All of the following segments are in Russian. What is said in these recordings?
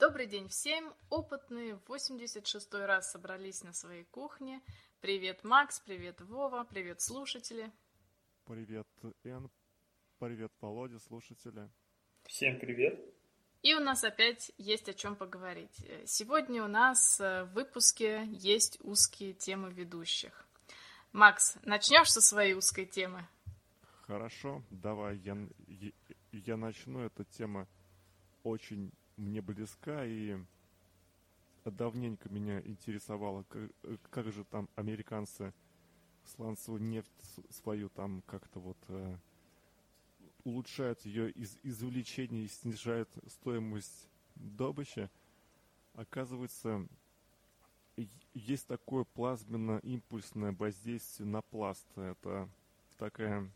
Добрый день всем! Опытные в 86 раз собрались на своей кухне. Привет, Макс, привет, Вова, привет, слушатели. Привет, Эн, привет, Володя, слушатели. Всем привет. И у нас опять есть о чем поговорить. Сегодня у нас э, в выпуске есть узкие темы ведущих. Макс, начнешь со своей узкой темы? Хорошо, давай я, я, я начну. Эта тема очень мне близка и давненько меня интересовало, как, как же там американцы сланцевую нефть свою там как-то вот э, улучшают ее из извлечения и снижают стоимость добычи. Оказывается, есть такое плазменно-импульсное воздействие на пласт. Это такая,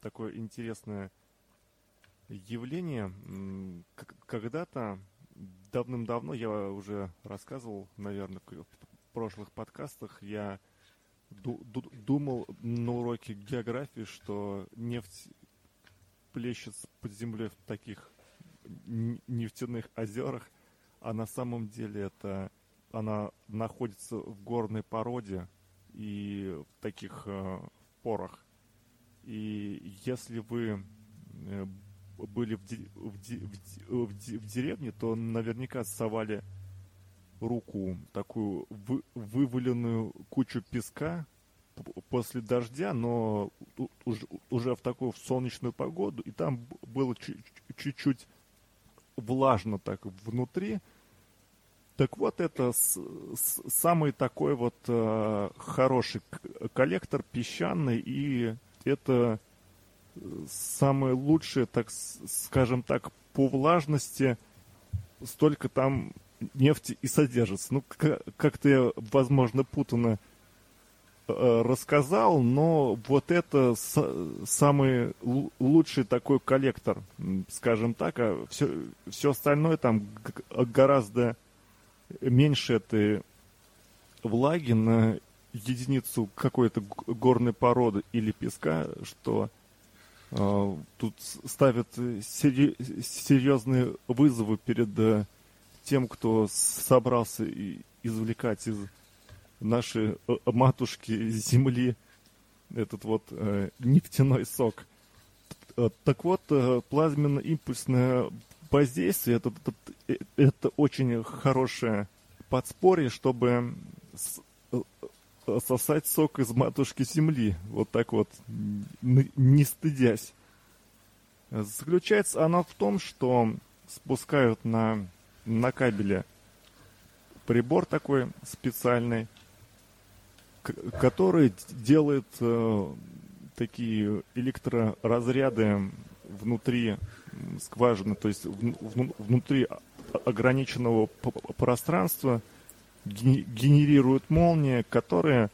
такое интересное явление. Когда-то, давным-давно, я уже рассказывал, наверное, в прошлых подкастах, я думал на уроке географии, что нефть плещет под землей в таких нефтяных озерах, а на самом деле это она находится в горной породе и в таких э, порах. И если вы э, были в, де, в, де, в, де, в деревне, то наверняка совали руку такую вы, вываленную кучу песка после дождя, но уже, уже в такую солнечную погоду, и там было чуть-чуть влажно так внутри. Так вот, это с, с, самый такой вот э, хороший коллектор песчаный, и это самое лучшее, так скажем так, по влажности, столько там нефти и содержится. Ну, как-то я, возможно, путано э, рассказал, но вот это самый лучший такой коллектор, скажем так, а все, все остальное там гораздо меньше этой влаги на единицу какой-то горной породы или песка, что тут ставят серьезные вызовы перед э, тем, кто собрался извлекать из нашей э, матушки земли этот вот э, нефтяной сок. Так вот, плазменно-импульсное воздействие это, это, это очень хорошее подспорье, чтобы сосать сок из матушки земли, вот так вот, не стыдясь. Заключается она в том, что спускают на, на кабеле прибор такой специальный, который делает э, такие электроразряды внутри скважины, то есть в, в, внутри ограниченного пространства генерируют молнии, которые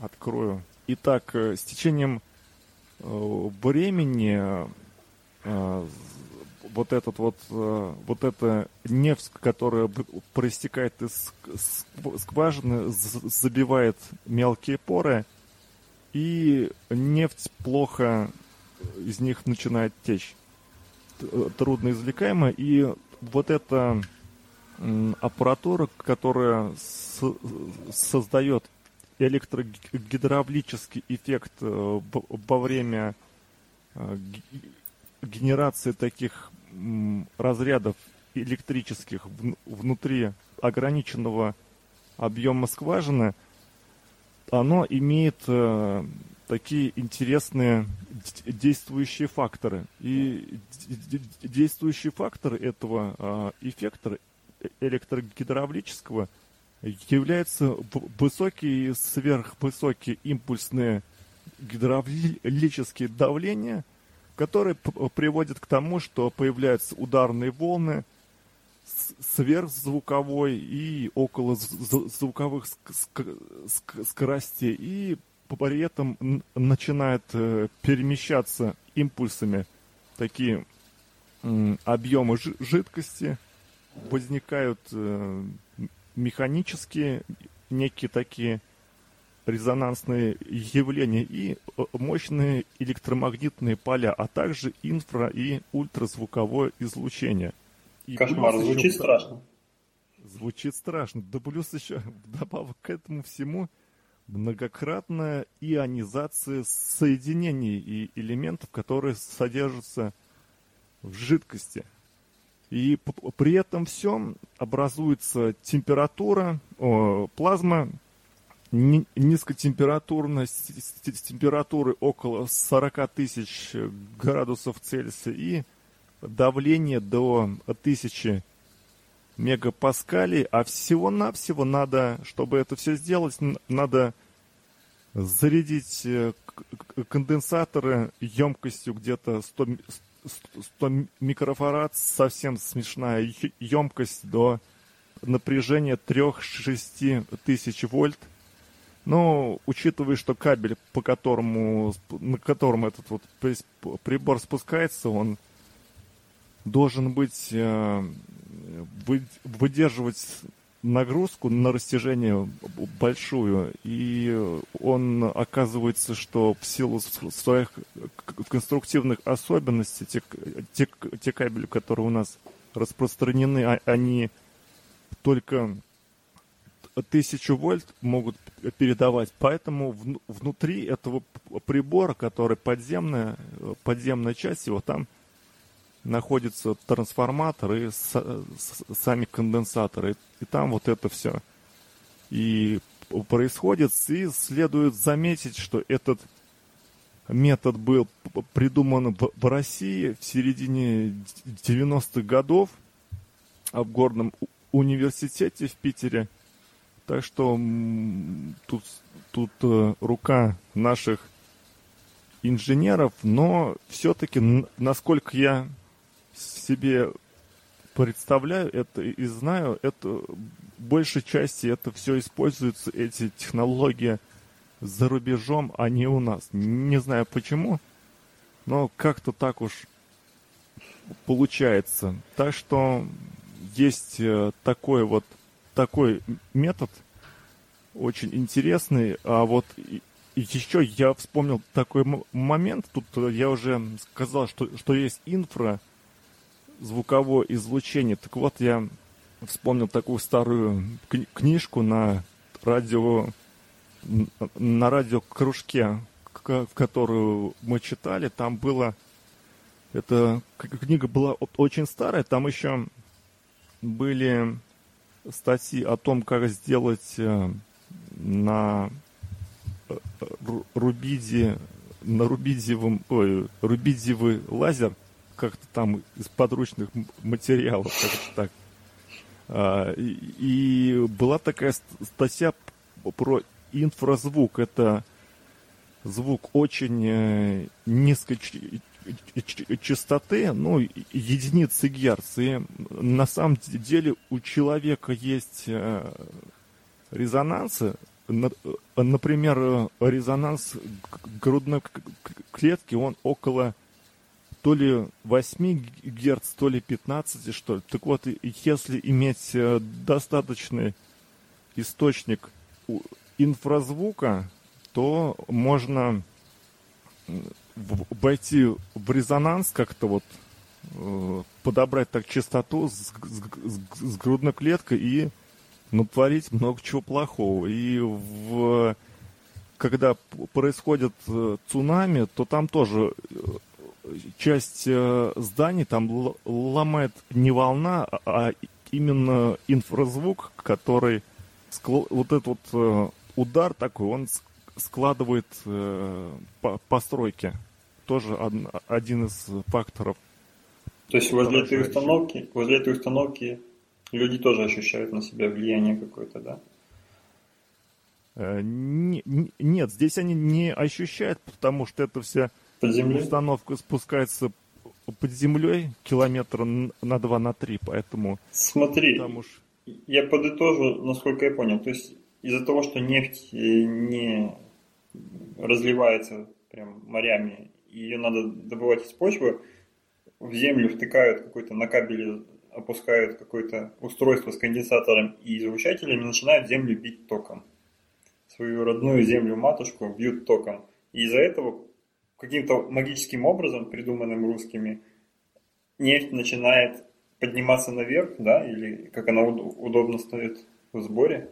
открою. Итак, э, с течением э, времени э, вот этот вот вот эта нефть, которая проистекает из скважины, забивает мелкие поры, и нефть плохо из них начинает течь. Трудно извлекаема, и вот эта аппаратура, которая создает электрогидравлический эффект э, во время э, генерации таких разрядов электрических внутри ограниченного объема скважины, оно имеет э, такие интересные действующие факторы. И действующие факторы этого эффекта электрогидравлического являются высокие и сверхвысокие импульсные гидравлические давления, которые приводят к тому, что появляются ударные волны сверхзвуковой и около звуковых скоростей, и при этом начинает э, перемещаться импульсами такие объемы жидкости, возникают э, механические некие такие резонансные явления и э, мощные электромагнитные поля, а также инфра- и ультразвуковое излучение. И Кошмар, звучит еще... страшно. Звучит страшно. Да плюс еще вдобавок к этому всему многократная ионизация соединений и элементов, которые содержатся в жидкости. И при этом всем образуется температура, о, плазма низкотемпературная, с температуры около 40 тысяч градусов Цельсия и давление до 1000 мегапаскалей, а всего-навсего надо, чтобы это все сделать, надо зарядить э, конденсаторы емкостью где-то 100, 100 микрофарад, совсем смешная емкость до напряжения 3-6 тысяч вольт. Но учитывая, что кабель, по которому, на котором этот вот прибор спускается, он должен быть э, выдерживать нагрузку на растяжение большую, и он оказывается, что в силу своих конструктивных особенностей, те, те, те кабели, которые у нас распространены, а, они только тысячу вольт могут передавать, поэтому внутри этого прибора, который подземная, подземная часть его, там находится трансформатор и сами конденсаторы. И, там вот это все и происходит. И следует заметить, что этот метод был придуман в, в России в середине 90-х годов в Горном университете в Питере. Так что тут, тут э, рука наших инженеров, но все-таки, насколько я себе представляю это и знаю, это большей части это все используется, эти технологии за рубежом, а не у нас. Не знаю почему, но как-то так уж получается. Так что есть э, такой вот такой метод, очень интересный. А вот еще я вспомнил такой момент. Тут я уже сказал, что, что есть инфра, звуковое излучение. Так вот, я вспомнил такую старую кни- книжку на радио на радиокружке, в которую мы читали. Там было эта книга была очень старая, там еще были статьи о том, как сделать э, на э, рубиде на рубидиевом, ой, рубидиевый лазер – как-то там из подручных материалов, как-то так. А, и, и была такая статья про инфразвук. Это звук очень э, низкой частоты, ну, единицы герц. И на самом деле у человека есть э, резонансы. Например, резонанс грудной клетки, он около то ли 8 Гц, то ли 15, что ли. Так вот, если иметь э, достаточный источник инфразвука, то можно войти в резонанс как-то вот, э, подобрать так частоту с, с, с грудной клеткой и натворить много чего плохого. И в, когда происходит э, цунами, то там тоже часть э, зданий там ломает не волна, а, именно инфразвук, который вот этот вот э, удар такой, он складывает э, постройки. Тоже один из факторов. То есть возле этой установки, возле этой установки люди тоже ощущают на себя влияние какое-то, да? Нет, здесь они не ощущают, потому что это вся под землей? Установка спускается под землей километра на два, на три, поэтому... Смотри, уж... я подытожу, насколько я понял. То есть из-за того, что нефть э, не разливается прям морями, ее надо добывать из почвы, в землю втыкают какой-то на кабеле, опускают какое-то устройство с конденсатором и излучателями, начинают землю бить током. Свою родную землю-матушку бьют током. И из-за этого каким-то магическим образом, придуманным русскими, нефть начинает подниматься наверх, да, или как она удобно стоит в сборе?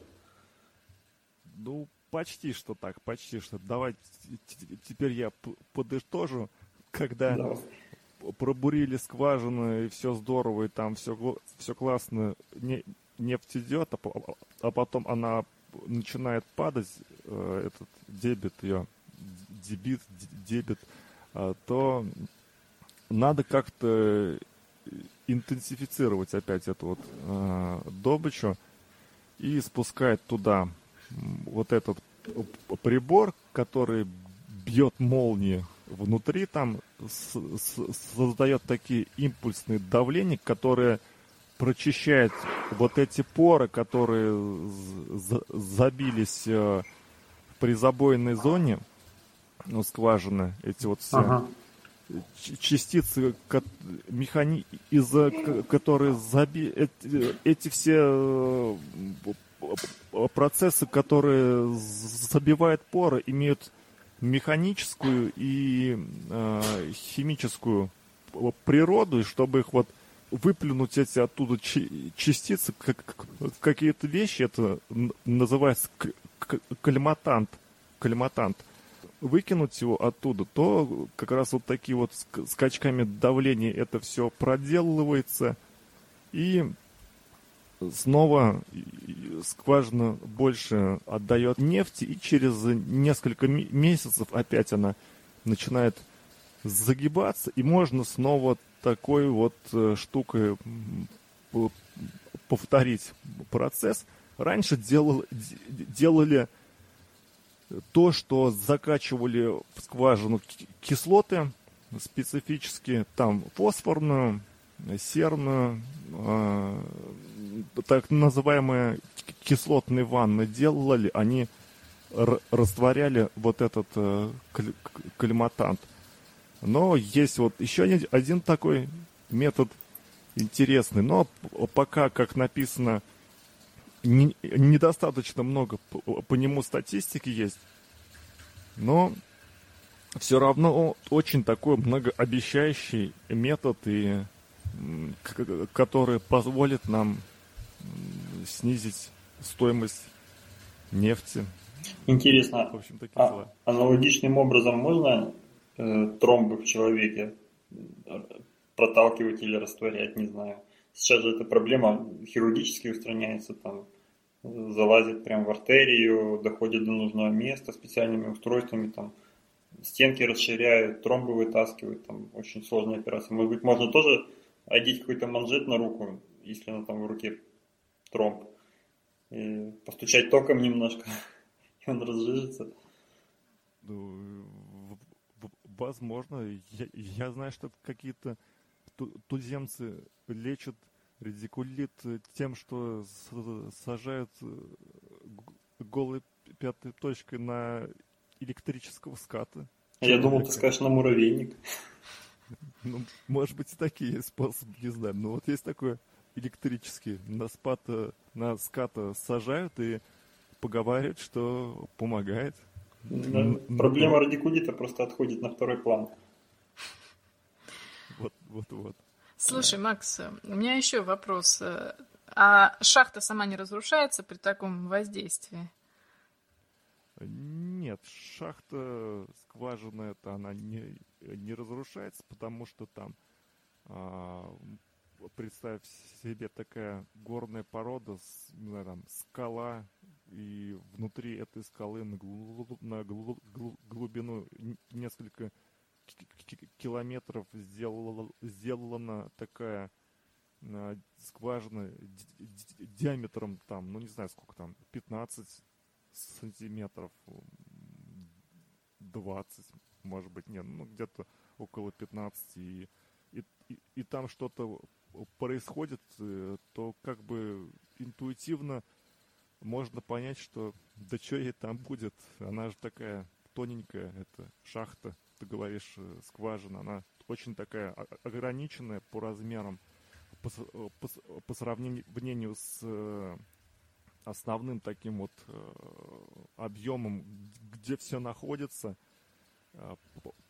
Ну, почти что так, почти что. Давай теперь я подытожу, когда да. пробурили скважину и все здорово, и там все, все классно, не, нефть идет, а, а потом она начинает падать, э, этот дебет ее, дебит, дебет, э, то надо как-то интенсифицировать опять эту вот э, добычу и спускать туда вот этот прибор, который бьет молнии внутри, там создает такие импульсные давления, которые прочищают вот эти поры, которые забились э, при забойной зоне, ну, скважины, эти вот все ага. частицы, механи... из-за которые заби... эти, эти все э, процессы, которые забивают поры, имеют механическую и э, химическую природу, и чтобы их вот выплюнуть эти оттуда частицы, как, какие-то вещи, это называется кальматант, кальматант, выкинуть его оттуда, то как раз вот такие вот скачками давления это все проделывается, и снова скважина больше отдает нефти, и через несколько месяцев опять она начинает загибаться, и можно снова такой вот э, штукой повторить процесс. Раньше делал, делали то, что закачивали в скважину кислоты специфические, там фосфорную, серную, э, так называемые кислотные ванны делали, они растворяли вот этот э, кальматант. Но есть вот еще один такой метод интересный, но пока, как написано, не, недостаточно много по, по нему статистики есть, но все равно очень такой многообещающий метод, и, который позволит нам снизить стоимость нефти. Интересно, в общем, а, аналогичным образом можно э, тромбы в человеке э, проталкивать или растворять, не знаю. Сейчас же эта проблема хирургически устраняется, там залазит прям в артерию, доходит до нужного места специальными устройствами, там стенки расширяют, тромбы вытаскивают, там очень сложная операция. Может быть, можно тоже одеть какой-то манжет на руку, если она там в руке тромб, и постучать током немножко, и он разжижется. Ну, возможно. Я, я знаю, что какие-то туземцы лечат редикулит тем, что сажают э, голой пятой точкой на электрического ската. А я думал, ты скажешь на муравейник. Ну, может быть, и такие способы, не знаю. Но вот есть такое электрический. На спата, на ската сажают и поговаривают, что помогает. Да, проблема радикулита просто отходит на второй план. Вот, вот, вот. Слушай, Макс, у меня еще вопрос. А шахта сама не разрушается при таком воздействии? Нет, шахта, скважина это она не, не разрушается, потому что там, а, представь себе такая горная порода, не знаю, там, скала, и внутри этой скалы на, глуб, на глуб, глубину несколько километров сделала, сделана такая а, скважина диаметром там, ну не знаю сколько там, 15 сантиметров, 20, может быть, нет, ну где-то около 15, и, и, и, и там что-то происходит, э, то как бы интуитивно можно понять, что да что ей там будет, она же такая тоненькая, это шахта, ты говоришь, э, скважина, она очень такая ограниченная по размерам, по, по, по сравнению с э, основным таким вот объемом, где все находится.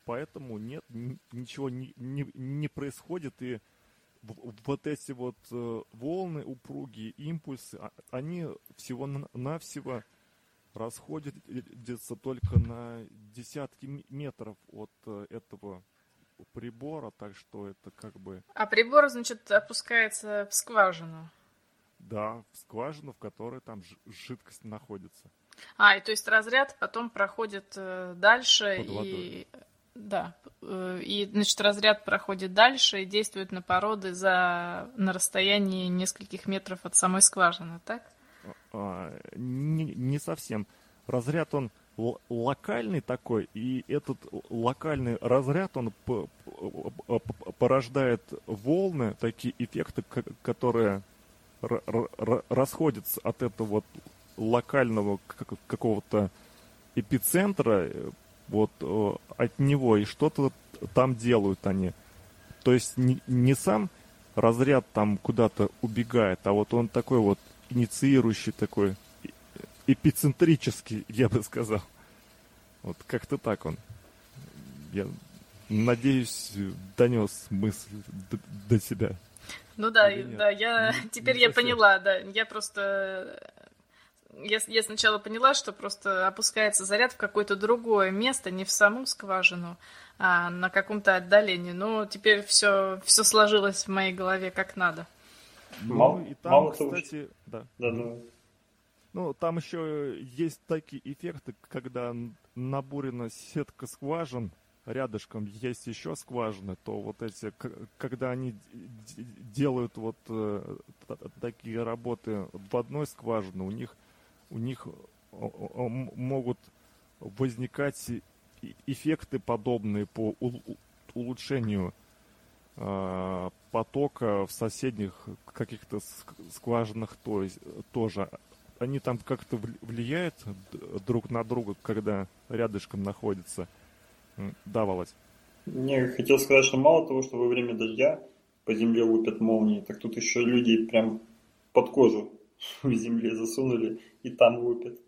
Поэтому нет, ничего не, не, не происходит, и вот эти вот э, волны, упругие импульсы, а, они всего-навсего расходятся только на десятки метров от э, этого прибора, так что это как бы... А прибор, значит, опускается в скважину? Да, в скважину, в которой там жидкость находится. А, и то есть разряд потом проходит э, дальше и... Да, э, и, значит, разряд проходит дальше и действует на породы за... на расстоянии нескольких метров от самой скважины, так? А, не, не совсем. Разряд, он локальный такой, и этот локальный разряд, он порождает волны, такие эффекты, которые расходятся от этого вот локального какого-то эпицентра, вот от него, и что-то там делают они. То есть не, не сам разряд там куда-то убегает, а вот он такой вот инициирующий такой эпицентрический, я бы сказал. Вот как-то так он. Я надеюсь, донес мысль до, себя. Ну да, да, я не, теперь не я поняла, да. Я просто я, я сначала поняла, что просто опускается заряд в какое-то другое место, не в саму скважину, а на каком-то отдалении. Но теперь все, все сложилось в моей голове как надо. Мало, ну, и там, мало кстати, того, да. Да, да. Ну, там еще есть такие эффекты, когда набурена сетка скважин, рядышком есть еще скважины, то вот эти, когда они делают вот э, такие работы в одной скважине, у них, у них могут возникать эффекты подобные по улучшению потока в соседних каких-то скважинах то есть, тоже они там как-то влияют друг на друга, когда рядышком находятся? Давалось. Не, хотел сказать, что мало того, что во время дождя по земле лупят молнии, так тут еще люди прям под кожу в земле засунули и там лупят.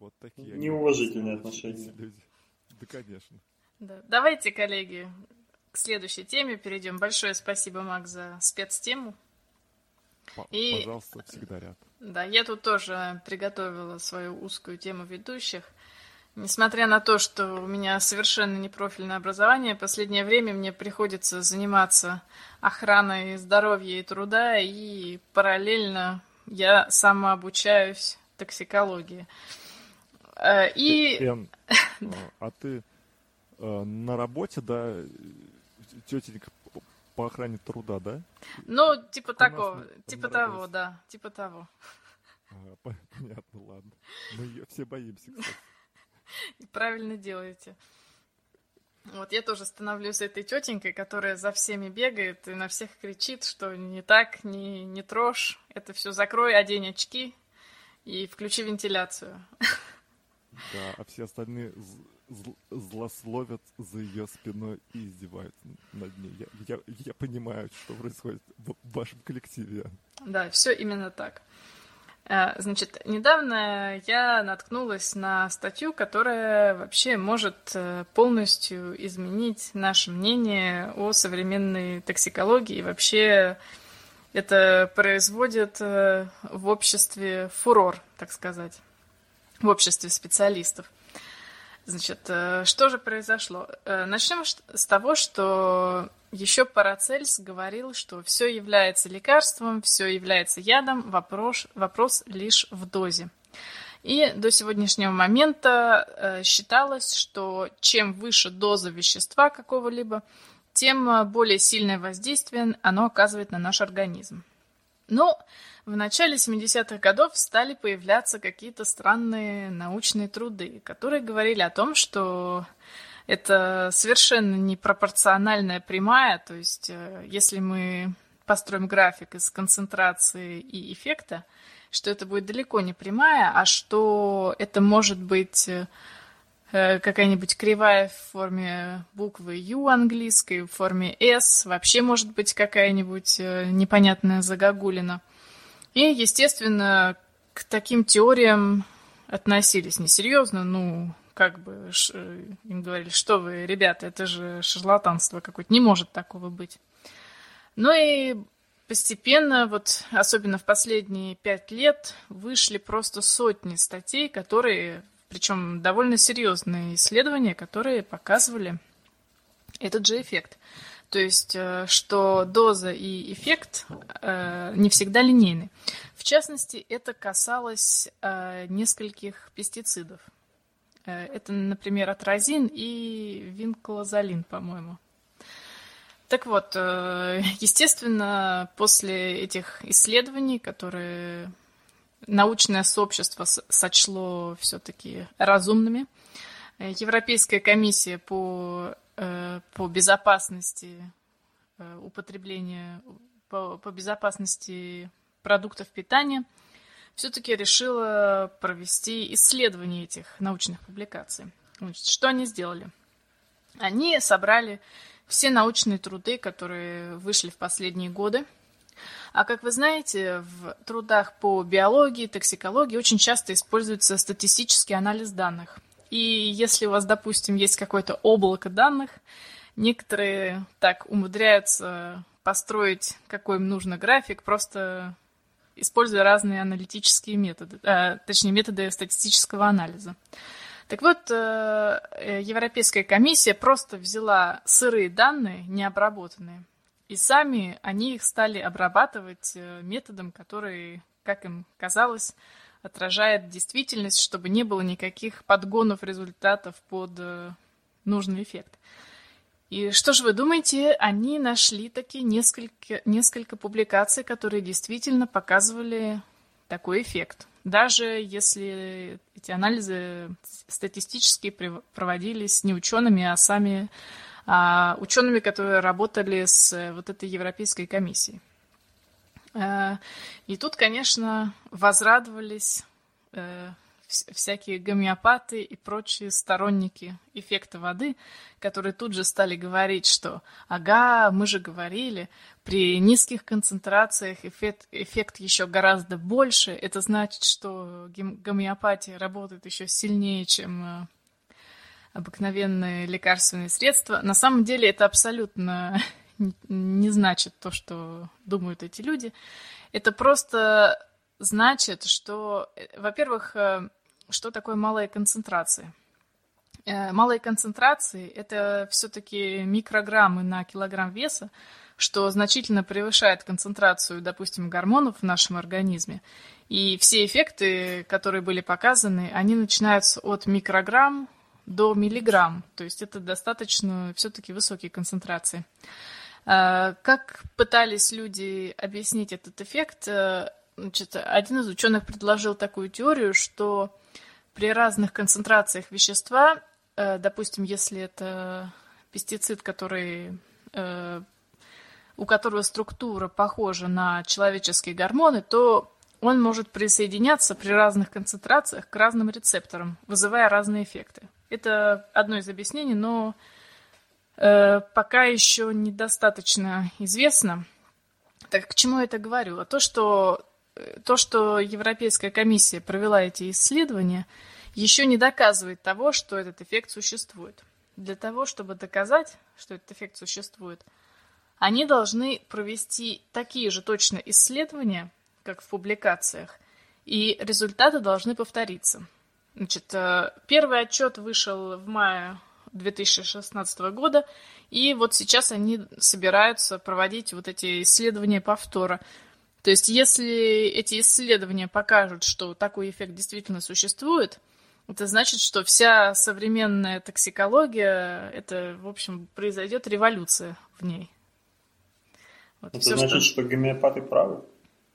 Вот такие Неуважительные отношения. Люди. Да, конечно. Да. Давайте, коллеги, к следующей теме перейдем. Большое спасибо, Мак, за спецтему. И, Пожалуйста, всегда ряд. Да, я тут тоже приготовила свою узкую тему ведущих. Несмотря на то, что у меня совершенно непрофильное образование, в последнее время мне приходится заниматься охраной здоровья и труда, и параллельно я самообучаюсь токсикологии. Э, и... Эн, а ты э, на работе, да, тетенька по охране труда, да? Ну, типа У такого, типа того, да, типа того. А, понятно, ладно. Мы ее все боимся, кстати. Правильно делаете. Вот я тоже становлюсь этой тетенькой, которая за всеми бегает и на всех кричит, что не так, не, не трожь, это все закрой, одень очки и включи вентиляцию. Да, а все остальные зл злословят за ее спиной и издеваются над ней. Я, я, я понимаю, что происходит в вашем коллективе. Да, все именно так. Э, значит, недавно я наткнулась на статью, которая вообще может э, полностью изменить наше мнение о современной токсикологии. И вообще это производит э, в обществе фурор, так сказать, в обществе специалистов. Значит, э, что же произошло? Э, Начнем с того, что еще Парацельс говорил, что все является лекарством, все является ядом, вопрос, вопрос лишь в дозе. И до сегодняшнего момента э, считалось, что чем выше доза вещества какого-либо, тем более сильное воздействие оно оказывает на наш организм. Но в начале 70-х годов стали появляться какие-то странные научные труды, которые говорили о том, что это совершенно непропорциональная прямая, то есть э, если мы построим график из концентрации и эффекта, что это будет далеко не прямая, а что это может быть э, какая-нибудь кривая в форме буквы U английской, в форме S, вообще может быть какая-нибудь э, непонятная загогулина – и, естественно, к таким теориям относились несерьезно, ну, как бы им говорили, что вы, ребята, это же шарлатанство какое-то, не может такого быть. Ну и постепенно, вот особенно в последние пять лет, вышли просто сотни статей, которые, причем довольно серьезные исследования, которые показывали этот же эффект. То есть, э, что доза и эффект э, не всегда линейны. В частности, это касалось э, нескольких пестицидов. Это, например, атразин и винклозолин, по-моему. Так вот, естественно, после этих исследований, которые научное сообщество сочло все-таки разумными, Европейская комиссия по по безопасности э, употребления, по, по безопасности продуктов питания, все-таки решила провести исследование этих научных публикаций. Значит, что они сделали? Они собрали все научные труды, которые вышли в последние годы. А как вы знаете, в трудах по биологии, токсикологии очень часто используется статистический анализ данных. И если у вас, допустим, есть какое-то облако данных, некоторые так умудряются построить, какой им нужно график, просто используя разные аналитические методы, а, точнее, методы статистического анализа. Так вот, э, Европейская комиссия просто взяла сырые данные, необработанные, и сами они их стали обрабатывать э, методом, который, как им казалось, отражает действительность, чтобы не было никаких подгонов результатов под э, нужный эффект. И что же вы думаете, они нашли такие несколько, несколько публикаций, которые действительно показывали такой эффект. Даже если эти анализы статистически проводились не учеными, а сами а учеными, которые работали с э, вот этой Европейской комиссией. И тут, конечно, возрадовались э, всякие гомеопаты и прочие сторонники эффекта воды, которые тут же стали говорить, что ага, мы же говорили, при низких концентрациях эффект, эффект еще гораздо больше. Это значит, что гомеопатия работает еще сильнее, чем э, обыкновенные лекарственные средства. На самом деле это абсолютно не значит то, что думают эти люди. Это просто значит, что, э, во-первых, э, что такое малая концентрация? Э, малые концентрации – это все-таки микрограммы на килограмм веса, что значительно превышает концентрацию, допустим, гормонов в нашем организме. И все эффекты, которые были показаны, они начинаются от микрограмм до миллиграмм. То есть это достаточно все-таки высокие концентрации. Э, как пытались люди объяснить этот эффект? Э, значит, один из ученых предложил такую теорию, что при разных концентрациях вещества, э, допустим, если это пестицид, который, у которого структура похожа на человеческие гормоны, то он может присоединяться при разных концентрациях к разным рецепторам, вызывая разные эффекты. Это одно из объяснений, но Э, пока еще недостаточно известно. Так к чему я это говорю? А то, что, э, то, что Европейская комиссия провела эти исследования, еще не доказывает того, что этот эффект существует. Для того, чтобы доказать, что этот эффект существует, они должны провести такие же точно исследования, как в публикациях, и результаты должны повториться. Значит, э, первый отчет вышел в мае 2016 года, и вот сейчас они собираются проводить вот эти исследования повтора. То есть, если эти исследования покажут, что такой эффект действительно существует, это значит, что вся современная токсикология, это, в общем, произойдет революция в ней. Вот это все, значит, что... что гомеопаты правы?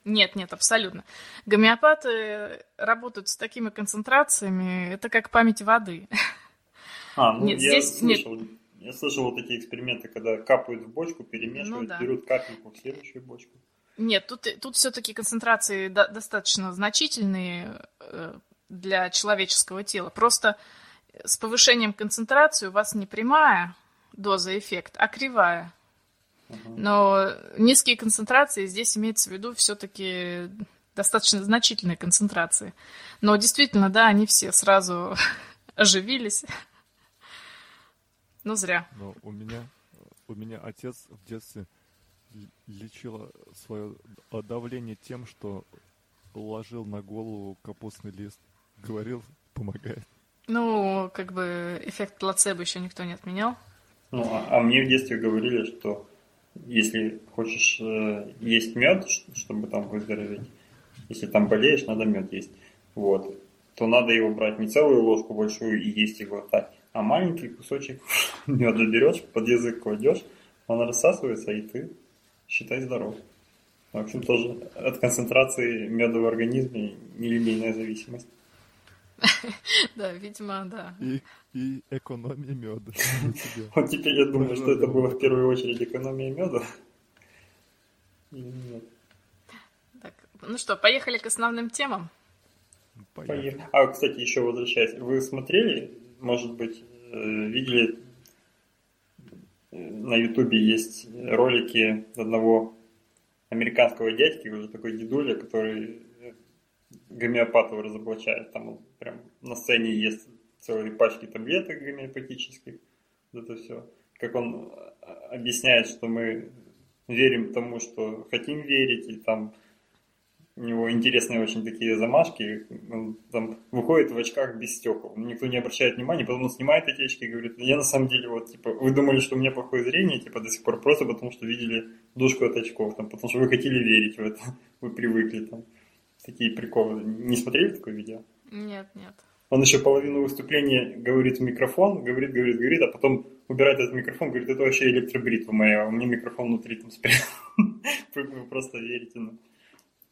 Нет, нет, абсолютно. Гомеопаты работают с такими концентрациями, это как память воды. А, ну нет, я здесь слышал, нет. Я слышал вот такие эксперименты, когда капают в бочку, перемешивают, ну, да. берут капельку в следующую бочку. Нет, тут, тут все-таки концентрации до, достаточно значительные э, для человеческого тела. Просто с повышением концентрации у вас не прямая доза эффект, а кривая. Но низкие концентрации здесь имеется в виду все-таки достаточно значительные концентрации. Но действительно, да, они все сразу оживились. Ну, зря. Но у меня, у меня отец в детстве лечила свое давление тем, что ложил на голову капустный лист. Говорил, помогает. Ну, как бы эффект плацебо еще никто не отменял. Ну, а, а мне в детстве говорили, что если хочешь э, есть мед, чтобы там выздороветь, если там болеешь, надо мед есть. Вот. То надо его брать не целую ложку большую и есть его так, а маленький кусочек меда берешь, под язык кладешь, он рассасывается, и ты считай здоров. В общем, тоже от концентрации меда в организме нелинейная зависимость. Да, видимо, да. И, и экономия меда. Вот теперь я думаю, что это было в первую очередь экономия меда. Так, ну что, поехали к основным темам? Поехали. А, кстати, еще возвращаясь, вы смотрели, может быть, э, видели на Ютубе есть ролики одного американского дядьки, уже такой дедуля, который гомеопатов разоблачает. Там он прям на сцене ест целые пачки таблеток гомеопатических. Это все. Как он объясняет, что мы верим тому, что хотим верить, и там у него интересные очень такие замашки. Он там выходит в очках без стекол. Никто не обращает внимания, потом он снимает эти очки и говорит, я на самом деле вот, типа, вы думали, что у меня плохое зрение, типа, до сих пор просто потому, что видели душку от очков, там, потому что вы хотели верить в это, вы привыкли там. Такие приколы. Не смотрели такое видео? Нет, нет. Он еще половину выступления говорит в микрофон, говорит, говорит, говорит, а потом убирает этот микрофон, говорит, это вообще электробритва моя, у меня микрофон внутри там спрятан. Вы просто верите. Ну.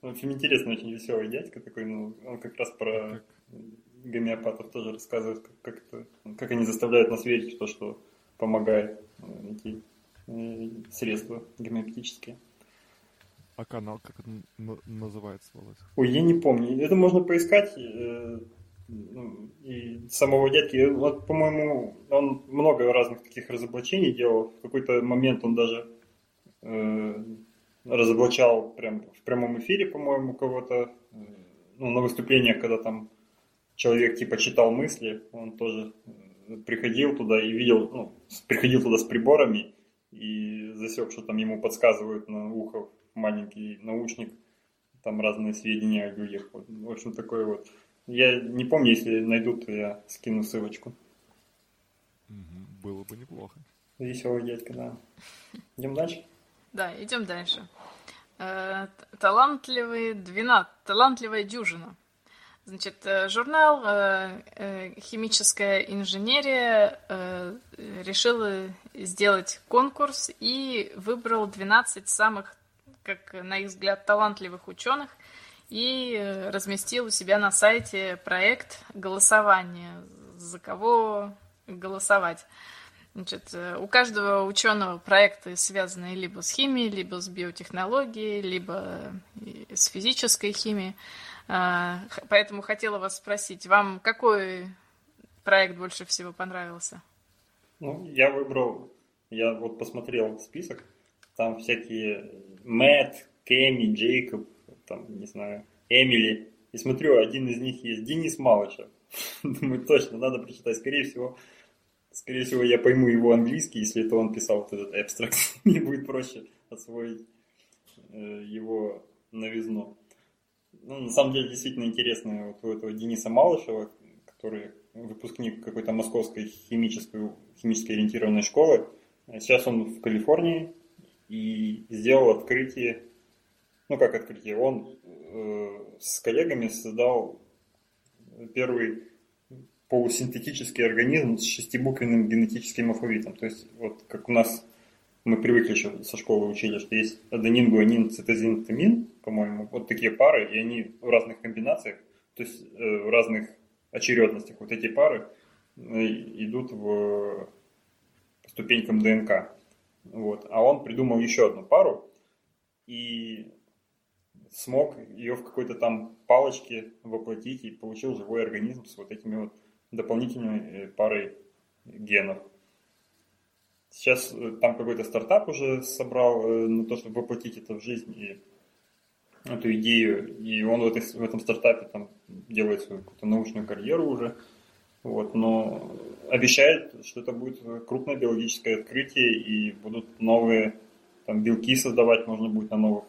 В общем, интересный, очень веселый дядька такой, ну, он как раз про гомеопатов тоже рассказывает, как, как, это, как они заставляют нас верить в то, что помогает э, эти э, средства гомеопатические. А канал как это называется, Володь? Ой, я не помню. Это можно поискать. Э, ну, и самого дядьки, вот, по-моему, он много разных таких разоблачений делал. В какой-то момент он даже э, разоблачал прям в прямом эфире, по-моему, кого-то, ну, на выступлениях, когда там человек типа читал мысли, он тоже приходил туда и видел, ну, приходил туда с приборами и засек, что там ему подсказывают на ухо маленький наушник, там разные сведения о людях. Вот, в общем, такое вот. Я не помню, если найдут, то я скину ссылочку. Было бы неплохо. Веселый дядька, да. Идем дальше? Да, идем дальше. Э, талантливые 12, талантливая дюжина. Значит, э, журнал э, «Химическая инженерия» решил сделать конкурс и выбрал 12 самых, как на их взгляд, талантливых ученых и разместил у себя на сайте проект голосования, за кого голосовать. Значит, э, у каждого ученого проекты связаны либо с химией, либо с биотехнологией, либо э, с физической химией. А, поэтому хотела вас спросить, вам какой проект больше всего понравился? Ну, я выбрал, я вот посмотрел список, там всякие Мэтт, Кэми, Джейкоб, там, не знаю, Эмили. И смотрю, один из них есть Денис Малышев. Думаю, точно, надо прочитать. Скорее всего, Скорее всего, я пойму его английский, если это он писал вот этот абстракт. Мне будет проще освоить э, его новизну. Ну, на самом деле, действительно интересно вот у этого Дениса Малышева, который выпускник какой-то московской химической, химически ориентированной школы. Сейчас он в Калифорнии и сделал открытие, ну как открытие, он э, с коллегами создал первый полусинтетический организм с шестибуквенным генетическим алфавитом. То есть, вот как у нас мы привыкли еще со школы учили, что есть аденин, гуанин, цитозин, тимин, по-моему, вот такие пары, и они в разных комбинациях, то есть э, в разных очередностях. Вот эти пары э, идут в ступенькам ДНК. Вот. А он придумал еще одну пару и смог ее в какой-то там палочке воплотить и получил живой организм с вот этими вот дополнительной э, парой генов. Сейчас э, там какой-то стартап уже собрал э, на то, чтобы воплотить это в жизнь и эту идею. И он в, этой, в этом стартапе там делает свою какую-то научную карьеру уже. Вот, но обещает, что это будет крупное биологическое открытие и будут новые там белки создавать можно будет на новых,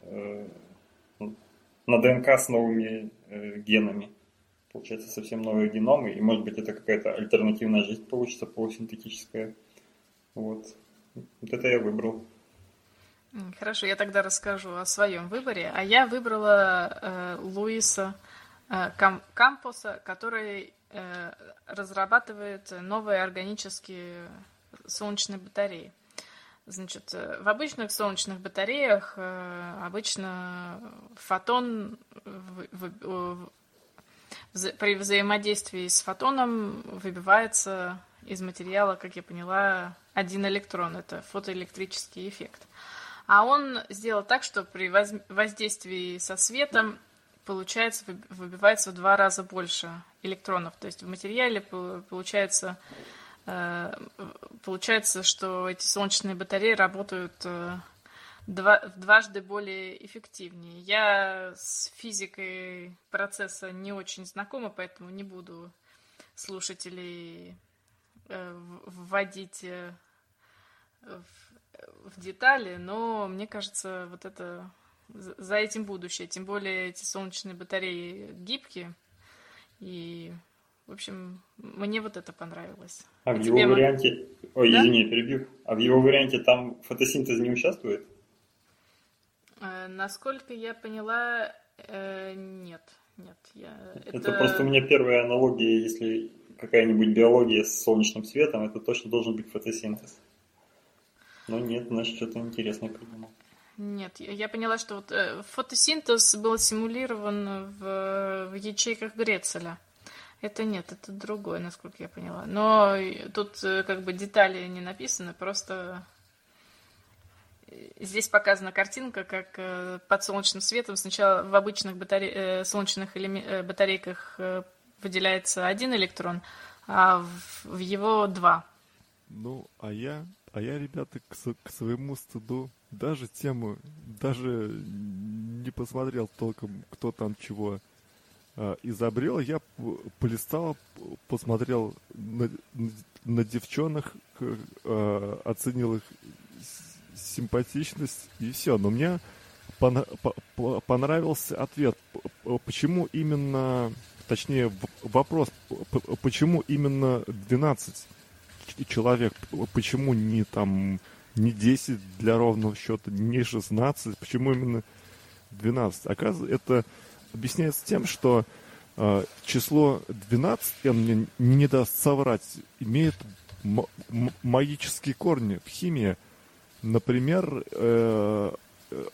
э, на ДНК с новыми э, генами. Получается совсем новые геномы, и может быть это какая-то альтернативная жизнь получится полусинтетическая. Вот. Вот это я выбрал. Хорошо, я тогда расскажу о своем выборе. А я выбрала э, Луиса э, Кам Кампуса, который э, разрабатывает новые органические солнечные батареи. Значит, э, в обычных солнечных батареях э, обычно фотон в, в, при взаимодействии с фотоном выбивается из материала, как я поняла, один электрон. Это фотоэлектрический эффект. А он сделал так, что при воздействии со светом получается, выбивается в два раза больше электронов. То есть в материале получается, э, получается что эти солнечные батареи работают э, два, дважды более эффективнее. Я с физикой процесса не очень знакома, поэтому не буду слушателей э, вводить в в детали, но мне кажется, вот это за этим будущее. Тем более эти солнечные батареи гибкие. И, в общем, мне вот это понравилось. А, а в его варианте... Ой, да? извини, перебью. А в его варианте там фотосинтез не участвует? Э, насколько я поняла, э, нет. Нет, я... это... это просто у меня первая аналогия, если какая-нибудь биология с солнечным светом, это точно должен быть фотосинтез. Ну нет, значит, что-то интересное придумал. Нет, я поняла, что вот э, фотосинтез был симулирован в, в ячейках Грецеля. Это нет, это другое, насколько я поняла. Но тут э, как бы детали не написаны, просто здесь показана картинка, как э, под солнечным светом сначала в обычных батаре... э, солнечных элеме... Э, батарейках выделяется один электрон, а в, его два. Ну, а я а я, ребята, к, к своему стыду даже тему, даже не посмотрел толком, кто там чего э, изобрел. Я полистал, посмотрел на, на девчонок, э, оценил их симпатичность и все. Но мне пон, по, понравился ответ. Почему именно, точнее вопрос, почему именно 12 человек, почему не там не 10 для ровного счета, не 16, почему именно 12? Оказывается, это объясняется тем, что э, число 12, я мне не даст соврать, имеет магические корни в химии. Например, э,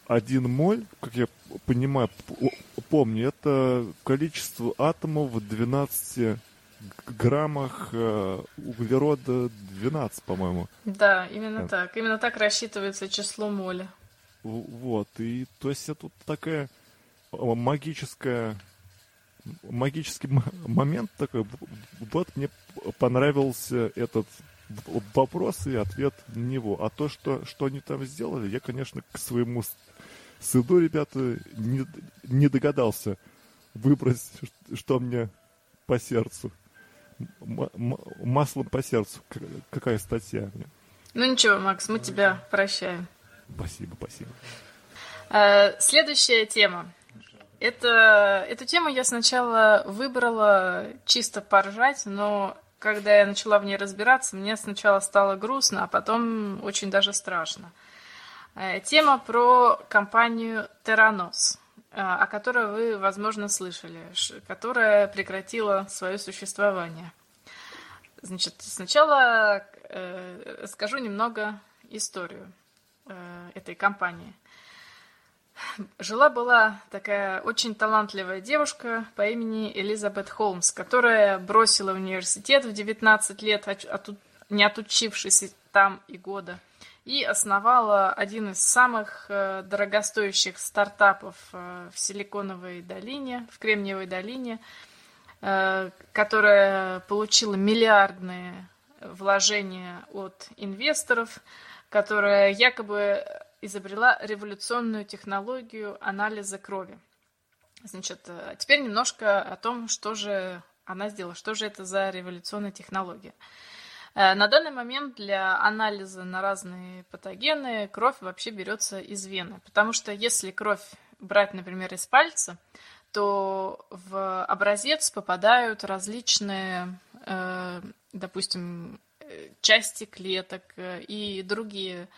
один моль, как я понимаю, помню, это количество атомов в 12 граммах э, углерода 12, по-моему. Да, именно да. так. Именно так рассчитывается число моля. Вот, и то есть это такая магическая магический момент такой. Вот мне понравился этот вопрос и ответ на него. А то, что, что они там сделали, я, конечно, к своему стыду, ребята, не, не догадался выбрать, что мне по сердцу маслом по сердцу. Какая статья. Ну ничего, Макс, мы тебя прощаем. Спасибо, спасибо. А, следующая тема. Это, эту тему я сначала выбрала чисто поржать, но когда я начала в ней разбираться, мне сначала стало грустно, а потом очень даже страшно. Э, тема про компанию Terranos. А, о которой вы, возможно, слышали, которая прекратила свое существование. Значит, сначала э, скажу немного историю э, этой компании. Жила-была такая очень талантливая девушка по имени Элизабет Холмс, которая бросила университет в 19 лет, не отучившись там и года, и основала один из самых э, дорогостоящих стартапов э, в Силиконовой долине, в Кремниевой долине, э, которая получила миллиардные вложения от инвесторов, которая якобы изобрела революционную технологию анализа крови. Значит, теперь немножко о том, что же она сделала, что же это за революционная технология. Э, на данный момент для анализа на разные патогены кровь вообще берется из вены, потому что если кровь брать, например, из пальца, то в образец попадают различные, э, допустим, части клеток и другие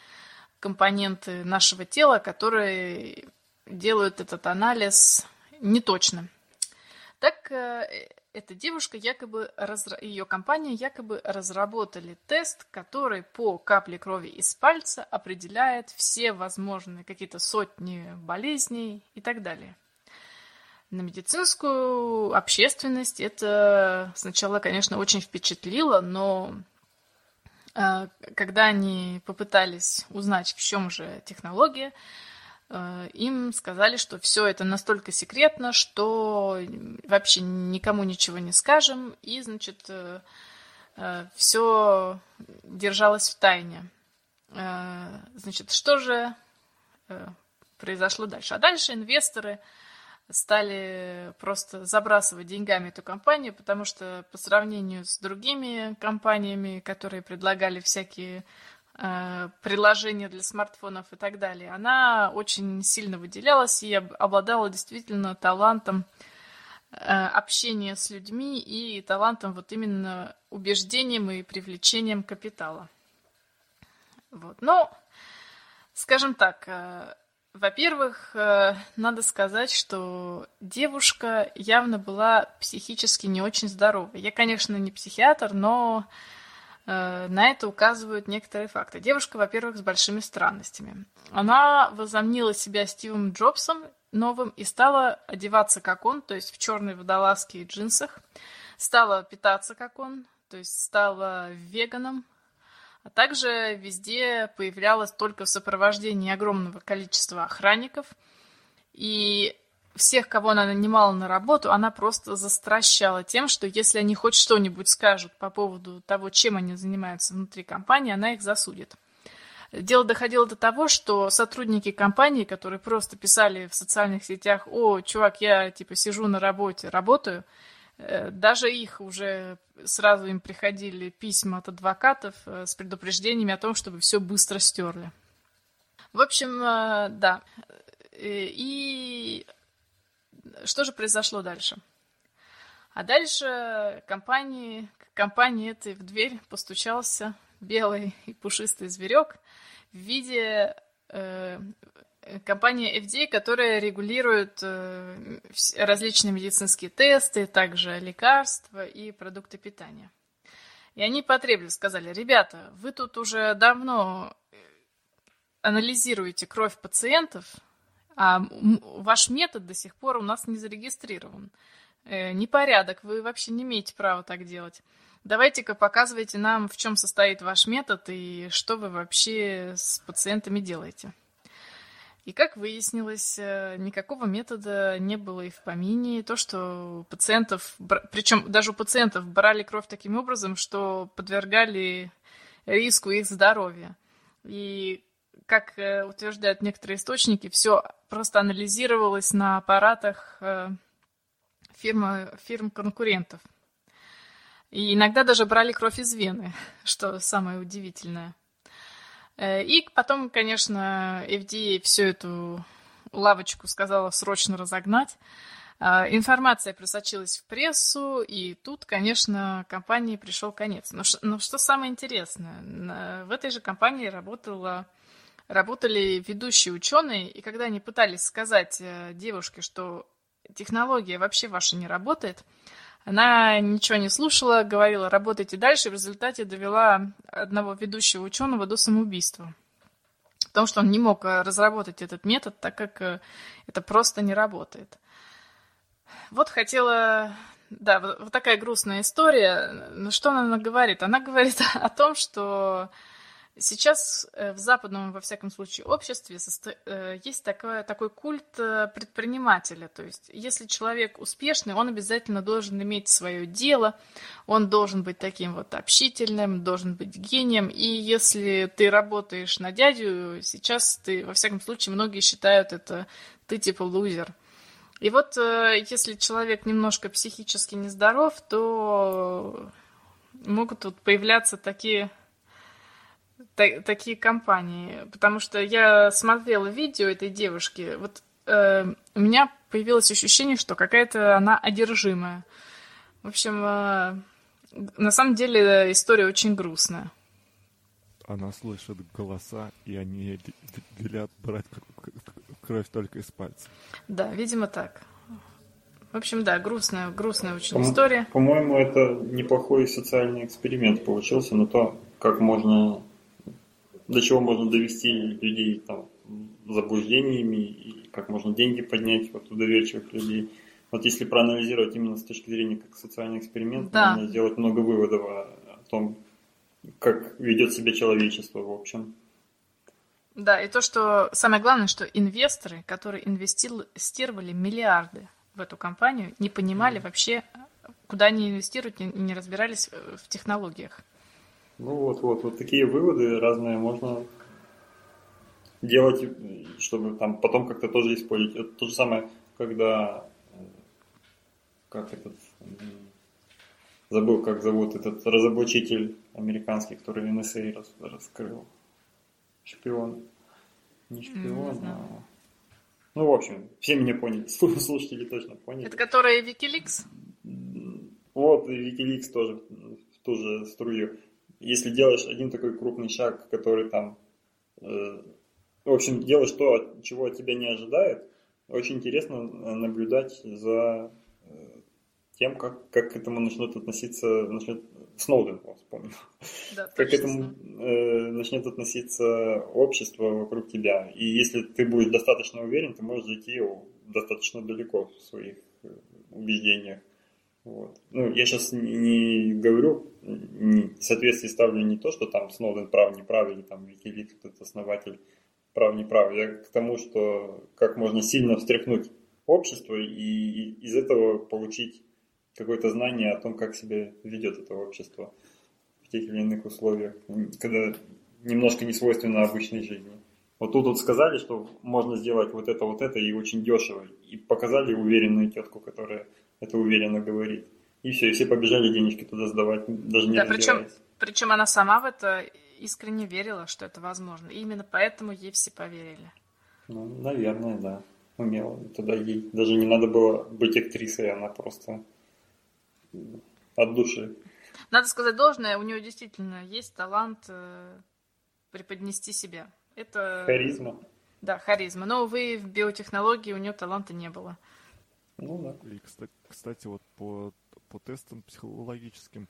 компоненты нашего тела, которые делают этот анализ неточным. Так э, эта девушка якобы, ее компания якобы разработали тест, который по капле крови из пальца определяет все возможные какие-то сотни болезней и так далее. На медицинскую общественность это сначала, конечно, очень впечатлило, но когда они попытались узнать, в чем же технология, Э, им сказали, что все это настолько секретно, что вообще никому ничего не скажем, и, значит, э, э, все держалось в тайне. Значит, что же произошло дальше? А дальше инвесторы стали просто забрасывать деньгами эту компанию, потому что по сравнению с другими компаниями, которые предлагали всякие Э, приложения для смартфонов и так далее, она очень сильно выделялась и обладала действительно талантом э, общения с людьми и талантом вот именно убеждением и привлечением капитала. Вот. Но, скажем так, э, во-первых, надо сказать, что девушка явно была психически не очень здорова. Я, конечно, не психиатр, но Э, на это указывают некоторые факты. Девушка, во-первых, с большими странностями. Она возомнила себя Стивом Джобсом новым и стала одеваться как он, то есть в черной водолазке и джинсах. Стала питаться как он, то есть стала веганом. А также везде появлялась только в сопровождении огромного количества охранников. И всех, кого она нанимала на работу, она просто застращала тем, что если они хоть что-нибудь скажут по поводу того, чем они занимаются внутри компании, она их засудит. Дело доходило до того, что сотрудники компании, которые просто писали в социальных сетях, о, чувак, я типа сижу на работе, работаю, даже их уже сразу им приходили письма от адвокатов э, с предупреждениями о том, чтобы все быстро стерли. В общем, э, да. И что же произошло дальше? А дальше компании, компании этой в дверь постучался белый и пушистый зверек в виде э, компании FDA, которая регулирует э, различные медицинские тесты, также лекарства и продукты питания. И они потребовали, сказали, ребята, вы тут уже давно анализируете кровь пациентов, а ваш метод до сих пор у нас не зарегистрирован. Э, непорядок, вы вообще не имеете права так делать. Давайте-ка показывайте нам, в чем состоит ваш метод и что вы вообще с пациентами делаете. И как выяснилось, э, никакого метода не было и в помине. То, что пациентов, причем даже у пациентов брали кровь таким образом, что подвергали риску их здоровья. И как э, утверждают некоторые источники, все просто анализировалось на аппаратах э, фирмы, фирм конкурентов. И иногда даже брали кровь из вены, что самое удивительное. Э, и потом, конечно, FDA всю эту лавочку сказала срочно разогнать. Информация просочилась в прессу, и тут, конечно, компании пришел конец. Но, но что самое интересное, в этой же компании работала работали ведущие ученые, и когда они пытались сказать э, девушке, что технология вообще ваша не работает, она ничего не слушала, говорила, работайте дальше, и в результате довела одного ведущего ученого до самоубийства. Потому что он не мог э, разработать этот метод, так как э, это просто не работает. Вот хотела... Да, вот такая грустная история. Что она говорит? Она говорит о том, что Сейчас э, в западном, во всяком случае, обществе э, есть такой, такой культ э, предпринимателя. То есть, если человек успешный, он обязательно должен иметь свое дело, он должен быть таким вот общительным, должен быть гением. И если ты работаешь на дядю, сейчас ты, во всяком случае, многие считают это ты типа лузер. И вот если человек немножко психически нездоров, то могут тут появляться такие та- такие компании, потому что я смотрела видео этой девушки, вот э, у меня появилось ощущение, что какая-то она одержимая. В общем, э, на самом деле история очень грустная. Она слышит голоса, и они велят брать кровь только из пальца. Да, видимо так. В общем, да, грустная, грустная очень по история. По-моему, это неплохой социальный эксперимент получился на то, как можно, до чего можно довести людей там заблуждениями и как можно деньги поднять вот у доверчивых людей. Вот если проанализировать именно с точки зрения как социальный эксперимент, да. можно сделать много выводов о, о том, как ведет себя человечество в общем. Да, и то, что самое главное, что инвесторы, которые инвестировали миллиарды в эту компанию, не понимали mm. вообще, куда они инвестируют, и не разбирались в технологиях. Ну вот, вот, вот такие выводы разные можно делать, чтобы там потом как-то тоже использовать. Это то же самое, когда как этот забыл, как зовут этот разоблачитель американский, который NSA рас, раскрыл. Шпион. Не шпион, не а... Ну, в общем, все меня поняли. Слушатели точно поняли. Это который Wikileaks? Вот, и Wikileaks тоже в ту же струю. Если делаешь один такой крупный шаг, который там... Э, в общем, делаешь то, чего от тебя не ожидает, очень интересно наблюдать за тем, как, как к этому начнет относиться, начнет, Сноуден, вот, вспомнил, да, как к этому э, начнет относиться общество вокруг тебя. И если ты будешь достаточно уверен, ты можешь зайти достаточно далеко в своих э, убеждениях. Вот. Ну, я сейчас не, говорю, не, в соответствии ставлю не то, что там Сноуден прав, не прав, или там Wikileaks, этот основатель прав, не прав. Я к тому, что как можно сильно встряхнуть общество и из этого получить какое-то знание о том, как себя ведет это общество в тех или иных условиях, когда немножко не свойственно обычной жизни. Вот тут вот сказали, что можно сделать вот это, вот это и очень дешево. И показали уверенную тетку, которая это уверенно говорит. И все, и все побежали денежки туда сдавать, даже не да, причем, причем она сама в это искренне верила, что это возможно. И именно поэтому ей все поверили. Ну, наверное, да. Умела. Тогда ей даже не надо было быть актрисой, она просто от души. Надо сказать должное, у нее действительно есть талант э, преподнести себя. Это... Харизма. Да, харизма. Но, увы, в биотехнологии у нее таланта не было. Ну да. И, кстати, вот по, по тестам психологическим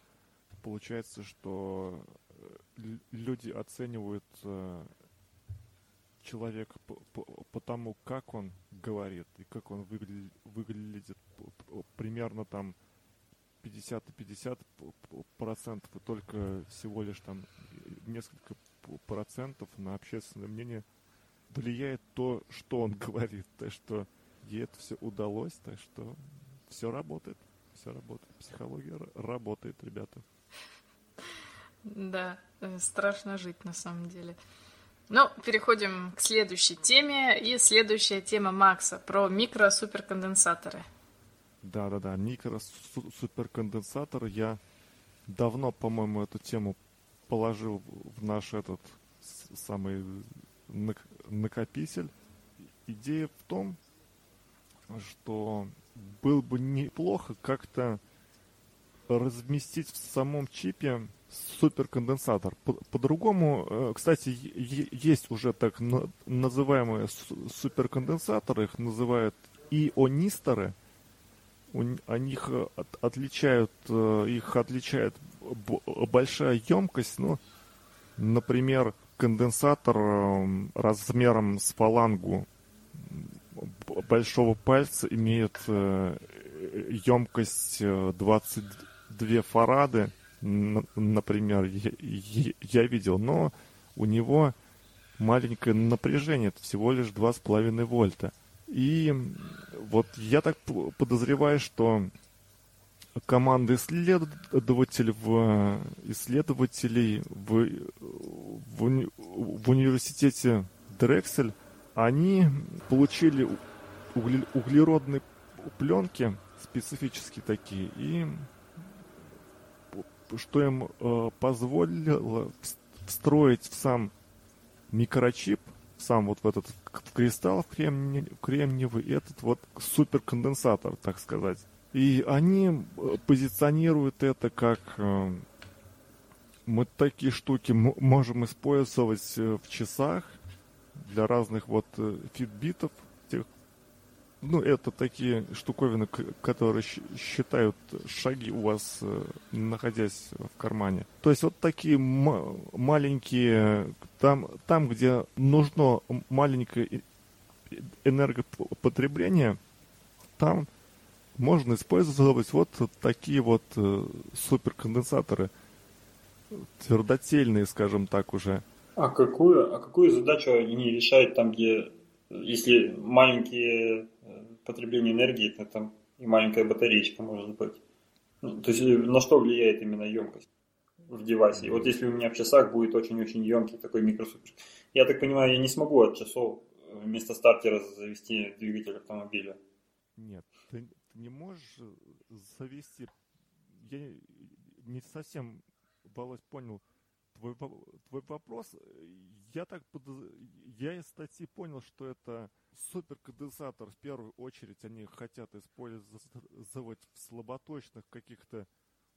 получается, что э, люди оценивают э, человека по, по, по тому, как он говорит и как он выглядит, выглядит примерно там 50 и 50 процентов, и только всего лишь там несколько процентов на общественное мнение влияет то, что он говорит, так что ей это все удалось, так что все работает, все работает, психология работает, ребята. Да, э, страшно жить на самом деле. Ну, переходим к следующей теме. И следующая тема Макса про микро-суперконденсаторы. Да-да-да, микросуперконденсатор. Я давно, по-моему, эту тему положил в наш этот самый накопитель. Идея в том, что было бы неплохо как-то разместить в самом чипе суперконденсатор. По-другому, э, кстати, есть уже так называемые суперконденсаторы, их называют ионисторы – о них э, от, отличают, э, их отличает большая емкость, ну, например, конденсатор размером с фалангу большого пальца имеет емкость э, 22 фарады, например, я, я видел, но у него маленькое напряжение, это всего лишь 2,5 вольта. И вот я так подозреваю, что команда исследователей в, исследователей в, в, уни, в университете Дрексель, они получили угле, углеродные пленки, специфические такие, и что им э, позволило встроить в сам микрочип, сам вот в этот в кристалл в кремни, кремниевый, этот вот суперконденсатор, так сказать. И они э, позиционируют это как э, мы такие штуки можем использовать э, в часах для разных вот э, фитбитов, ну, это такие штуковины, которые считают шаги у вас, э, находясь в кармане. То есть вот такие маленькие, там, там, где нужно маленькое энергопотребление, там можно использовать вот такие вот э, суперконденсаторы, твердотельные, скажем так, уже. А какую, а какую задачу они решают там, где, если маленькие потребление энергии, это там и маленькая батареечка может быть. Ну, то есть на что влияет именно емкость в девайсе? Вот если у меня в часах будет очень-очень емкий такой микросупер, я так понимаю, я не смогу от часов вместо стартера завести двигатель автомобиля. Нет, ты, ты не можешь завести. Я не совсем, Володь, понял твой, твой вопрос. Я так подоз... я из статьи понял, что это суперконденсатор в первую очередь они хотят использовать в слаботочных каких-то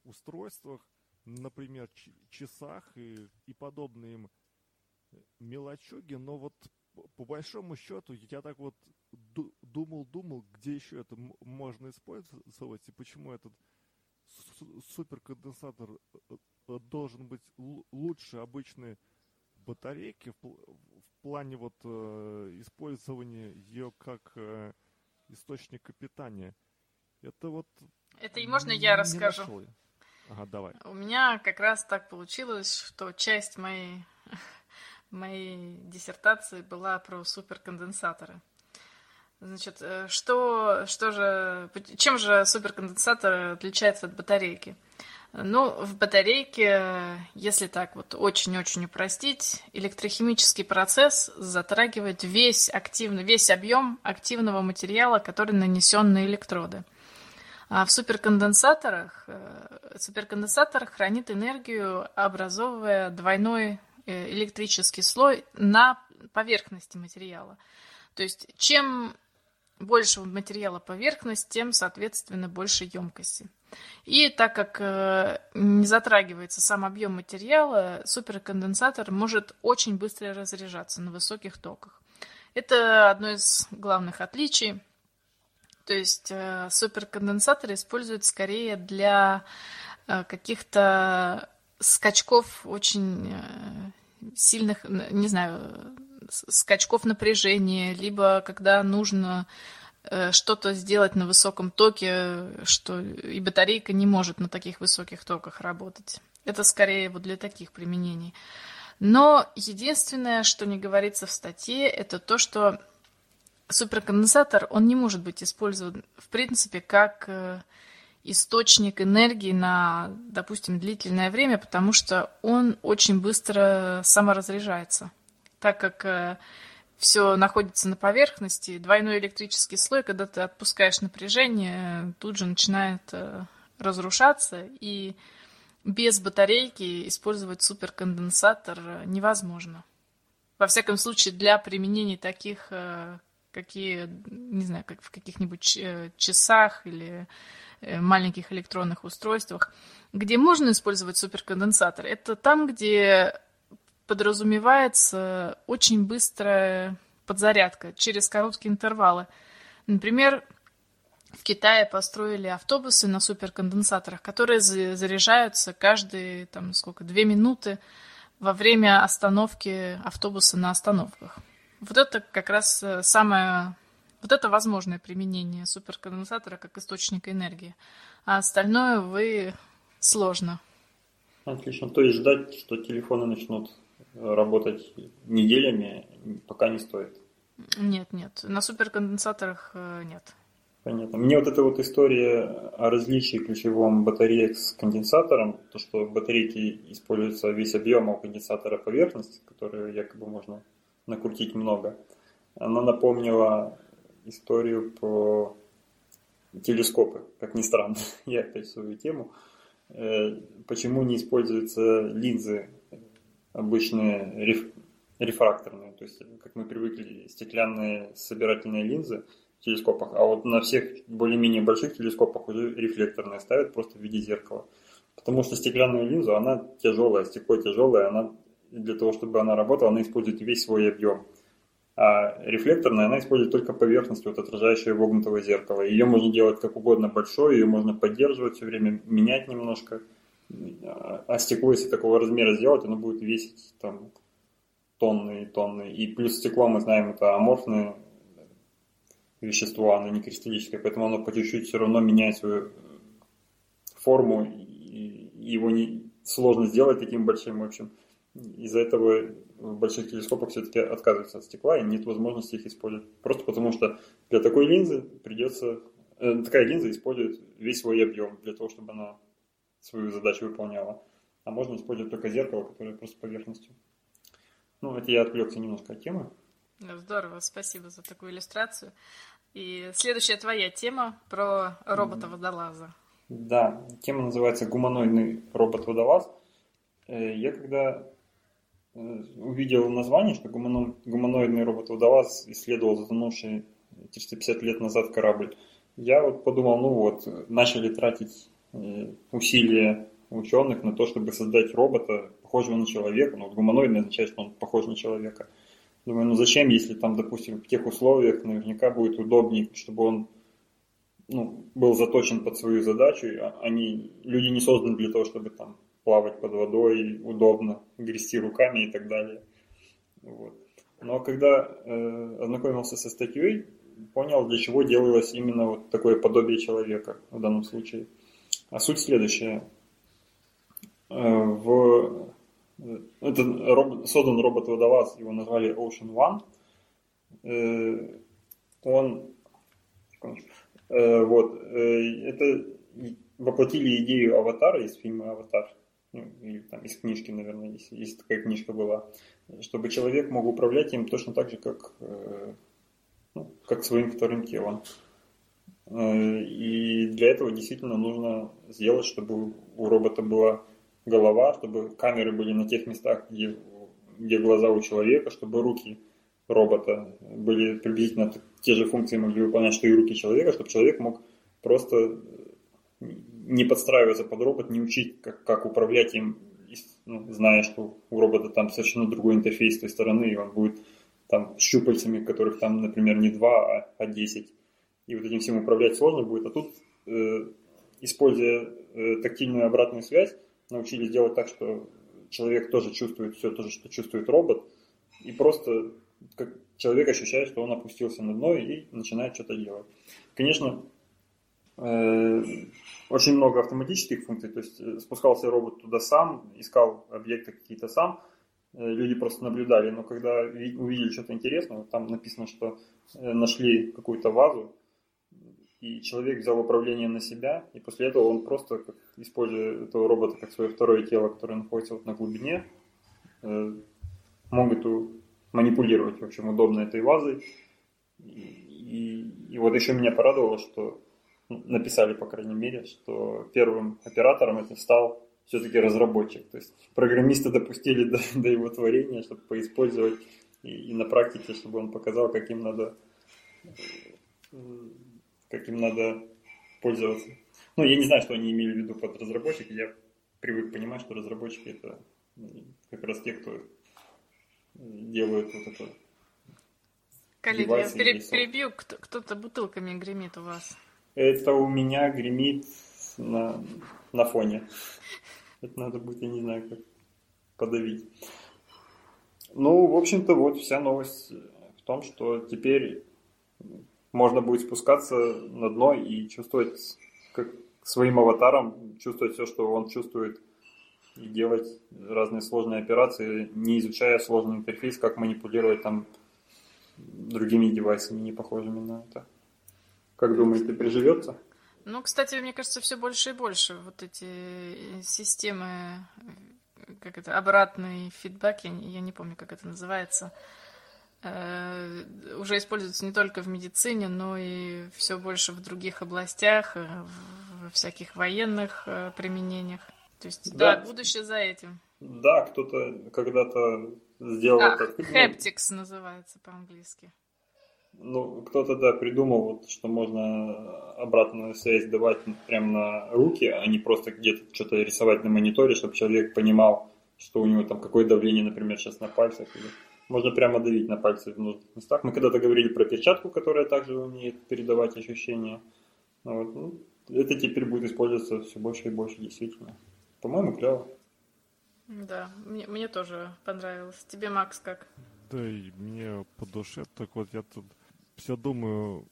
устройствах, например, часах и, и подобные им мелочуги, но вот по большому счету я так вот думал-думал, где еще это можно использовать и почему этот суперконденсатор э, э, должен быть лучше обычной батарейки в, в плане вот э, использования ее как э, источника питания. Это вот... Это и можно я расскажу? Нашел. Ага, давай. У меня как раз так получилось, что часть моей, моей диссертации была про суперконденсаторы. Значит, э, что, что же, чем же суперконденсатор отличается от батарейки? Ну, в батарейке, если так вот очень-очень упростить, электрохимический процесс затрагивает весь активный, весь объем активного материала, который нанесен на электроды. А в суперконденсаторах, э, суперконденсатор хранит энергию, образовывая двойной э, электрический слой на поверхности материала. То есть, чем больше материала поверхность, тем, соответственно, больше емкости. И так как э, не затрагивается сам объем материала, суперконденсатор может очень быстро разряжаться на высоких токах. Это одно из главных отличий. То есть э, суперконденсаторы используют скорее для э, каких-то скачков очень сильных, не знаю, скачков напряжения, либо когда нужно э, что-то сделать на высоком токе, что и батарейка не может на таких высоких токах работать. Это скорее вот для таких применений. Но единственное, что не говорится в статье, это то, что суперконденсатор, он не может быть использован, в принципе, как э, источник энергии на, допустим, длительное время, потому что он очень быстро саморазряжается так как э, все находится на поверхности, двойной электрический слой, когда ты отпускаешь напряжение, тут же начинает э, разрушаться, и без батарейки использовать суперконденсатор невозможно. Во всяком случае, для применений таких, э, какие, не знаю, как в каких-нибудь часах или маленьких электронных устройствах, где можно использовать суперконденсатор, это там, где подразумевается очень быстрая подзарядка через короткие интервалы. Например, в Китае построили автобусы на суперконденсаторах, которые заряжаются каждые, там, сколько, две минуты во время остановки автобуса на остановках. Вот это как раз э, самое, вот это возможное применение суперконденсатора как источника энергии. А остальное, вы, сложно. Отлично. То есть ждать, что телефоны начнут работать неделями пока не стоит. Нет, нет. На суперконденсаторах э, нет. Понятно. Мне вот эта вот история о различии ключевом батареек с конденсатором, то, что в батарейке используется весь объем, а у конденсатора поверхность, которую якобы можно накрутить много, она напомнила историю про телескопы, как ни странно, я опять свою тему. э, почему не используются линзы обычные реф, рефракторные, то есть, как мы привыкли, стеклянные собирательные линзы в телескопах, а вот на всех более-менее больших телескопах уже рефлекторные ставят просто в виде зеркала. Потому что стеклянную линзу, она тяжелая, стекло тяжелое, она для того, чтобы она работала, она использует весь свой объем. А рефлекторная, она использует только поверхность, вот отражающую вогнутого зеркала. Ее можно делать как угодно большой, ее можно поддерживать все время, менять немножко. А стекло, если такого размера сделать, оно будет весить там тонны и тонны. И плюс стекло, мы знаем, это аморфное вещество, оно не кристаллическое, поэтому оно по чуть-чуть все равно меняет свою форму, и его не сложно сделать таким большим, в общем. Из-за этого в больших телескопах все-таки отказываются от стекла, и нет возможности их использовать. Просто потому что для такой линзы придется... Э, такая линза использует весь свой объем для того, чтобы она свою задачу выполняла. А можно использовать только зеркало, которое просто поверхностью. Ну, это я отвлекся немножко от темы. Ну, здорово, спасибо за такую иллюстрацию. И следующая твоя тема про робота-водолаза. Да, тема называется «Гуманоидный робот-водолаз». Э, я когда э, увидел название, что гуманоидный робот-водолаз исследовал затонувший 350 лет назад корабль, я вот подумал, ну вот, начали тратить усилия ученых на то, чтобы создать робота, похожего на человека. Ну, вот гуманоидный означает, что он похож на человека. Думаю, ну зачем, если там, допустим, в тех условиях наверняка будет удобнее, чтобы он ну, был заточен под свою задачу. Они, люди не созданы для того, чтобы там плавать под водой, удобно грести руками и так далее. Вот. Но когда э, ознакомился со статьей, понял, для чего делалось именно вот такое подобие человека в данном случае. А суть следующая. Э, в, это робот, создан робот-водолаз, его назвали Ocean One. Э, он э, вот, э, это воплотили идею аватара из фильма «Аватар», ну, или там из книжки, наверное, если, если такая книжка была, чтобы человек мог управлять им точно так же, как, э, ну, как своим вторым телом. Э, и для этого действительно нужно сделать, чтобы у робота была голова, чтобы камеры были на тех местах, где, где глаза у человека, чтобы руки робота были приблизительно те же функции могли выполнять, что и руки человека, чтобы человек мог просто не подстраиваться под робот, не учить, как, как управлять им, ну, зная, что у робота там совершенно другой интерфейс с той стороны, и он будет там щупальцами, которых там, например, не два, а, а 10. И вот этим всем управлять сложно будет. А тут, э, используя э, тактильную обратную связь, научились делать так, что человек тоже чувствует все то же, что чувствует робот, и просто как человек ощущает, что он опустился на дно и начинает что-то делать. Конечно, Э, очень много автоматических функций, то есть спускался робот туда сам, искал объекты какие-то сам, люди просто наблюдали, но когда увидели что-то интересное, там написано, что нашли какую-то вазу, и человек взял управление на себя, и после этого он просто, используя этого робота как свое второе тело, которое находится вот на глубине, мог эту манипулировать, в общем, удобно этой вазой. И, и, вот еще меня порадовало, что написали, по крайней мере, что первым оператором это стал все-таки разработчик. То есть программисты допустили до, до его творения, чтобы поиспользовать и, и на практике, чтобы он показал, каким надо, каким надо пользоваться. Ну, я не знаю, что они имели в виду под разработчик. Я привык понимать, что разработчики это как раз те, кто делают вот это. Коллеги, я перебью, кто-то бутылками гремит у вас. Это у меня гремит на, на фоне. Это надо будет, я не знаю, как подавить. Ну, в общем-то, вот вся новость в том, что теперь можно будет спускаться на дно и чувствовать как своим аватаром, чувствовать все, что он чувствует, и делать разные сложные операции, не изучая сложный интерфейс, как манипулировать там другими девайсами, не похожими на это. Как думаете, приживется? Ну, кстати, мне кажется, все больше и больше вот эти системы, как это, обратный фидбэк, я, я не помню, как это называется, э, уже используются не только в медицине, но и все больше в других областях, э, во всяких военных э, применениях. То есть, да, да будущее за этим. Да, кто-то когда-то сделал а, это. Haptics называется по-английски. Ну, кто-то, да, придумал, вот, что можно обратную связь давать прямо на руки, а не просто где-то что-то рисовать на мониторе, чтобы человек понимал, что у него там какое давление, например, сейчас на пальцах. Или... Можно прямо давить на пальцы в нужных местах. Мы когда-то говорили про перчатку, которая также умеет передавать ощущения. Ну, вот, ну, это теперь будет использоваться все больше и больше, действительно. По-моему, клево. Да, мне, мне тоже понравилось. Тебе, Макс, как? Да, и мне по душе. Так вот, я тут все думаю,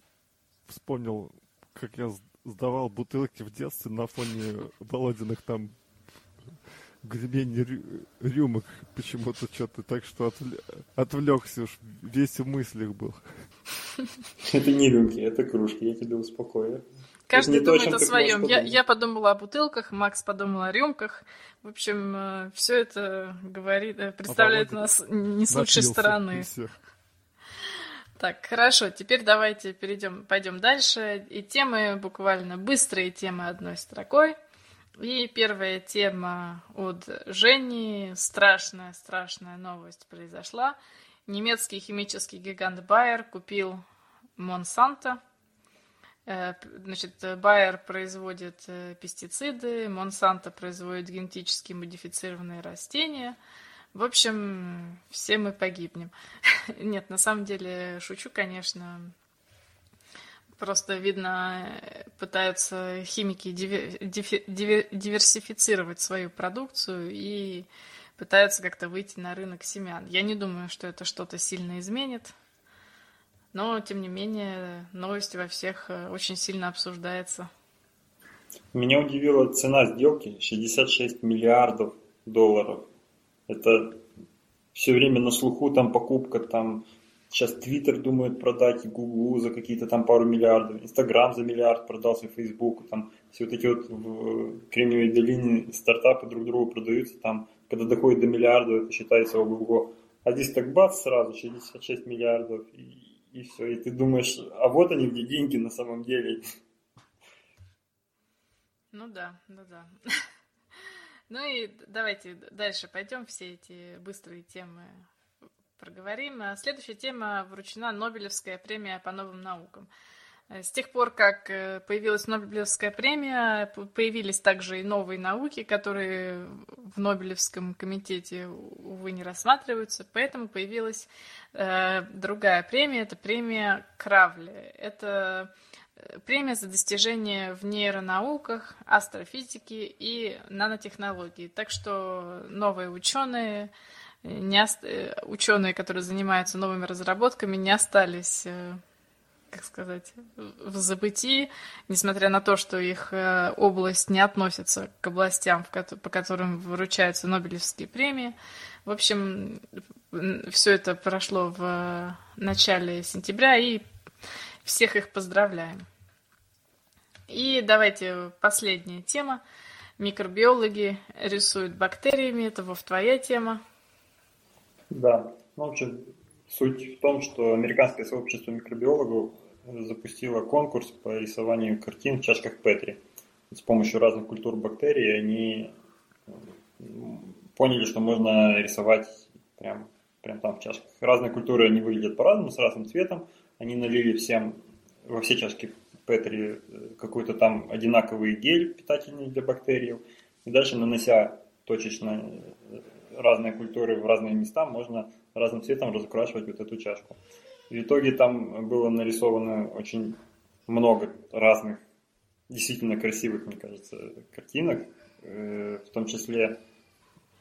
вспомнил, как я сдавал бутылки в детстве на фоне Володиных там гребень рюмок почему-то что-то, так что отвлекся уж, весь в мыслях был. Это не рюмки, это кружки, я тебя успокою. Каждый это думает то, о своем. Я, я подумала о бутылках, Макс подумал о рюмках. В общем, э, все это говорит, э, представляет а нас не с лучшей стороны. Так, хорошо, теперь давайте перейдем, пойдем дальше. И темы буквально быстрые темы одной строкой. И первая тема от Жени. Страшная, страшная новость произошла. Немецкий химический гигант Байер купил Монсанто. Э, значит, Байер производит э, пестициды, Монсанто производит генетически модифицированные растения. В общем, все мы погибнем. Нет, на самом деле, шучу, конечно. Просто, видно, пытаются химики диверсифицировать свою продукцию и пытаются как-то выйти на рынок семян. Я не думаю, что это что-то сильно изменит. Но, тем не менее, новость во всех э, очень сильно обсуждается. Меня удивила цена сделки 66 миллиардов долларов. Это все время на слуху там покупка там Сейчас Твиттер думает продать Гуглу за какие-то там пару миллиардов, Инстаграм за миллиард продался, Фейсбук, там все вот эти вот в Кремниевой долине стартапы друг другу продаются, там, когда доходит до миллиарда, это считается ого-го. А здесь так бац сразу, 66 миллиардов, и, и все, и ты думаешь, а вот они где деньги на самом деле. Ну да, ну да. Ну и давайте дальше пойдем все эти быстрые темы проговорим. А следующая тема вручена Нобелевская премия по новым наукам. С тех пор, как э, появилась Нобелевская премия, появились также и новые науки, которые в Нобелевском комитете, увы, не рассматриваются, поэтому появилась э, другая премия, это премия Кравли. Это э, премия за достижения в нейронауках, астрофизике и нанотехнологии. Так что новые ученые не ост... Э, ученые, которые занимаются новыми разработками, не остались, э, как сказать, в забытии, несмотря на то, что их э, область не относится к областям, по которым выручаются Нобелевские премии. В общем, все это прошло в начале сентября, и всех их поздравляем. И давайте последняя тема. Микробиологи рисуют бактериями. Это, Вов, твоя тема. Да, ну, в общем, суть в том, что американское сообщество микробиологов запустило конкурс по рисованию картин в чашках Петри. С помощью разных культур бактерий они поняли, что можно рисовать прям, прям там в чашках. Разные культуры, они выглядят по-разному, с разным цветом. Они налили всем во все чашки Петри э, какой-то там одинаковый гель питательный для бактерий. И дальше, нанося точечно э, разные культуры в разные места, можно разным цветом разукрашивать вот эту чашку. В итоге там было нарисовано очень много разных, действительно красивых, мне кажется, картинок. Э, в том числе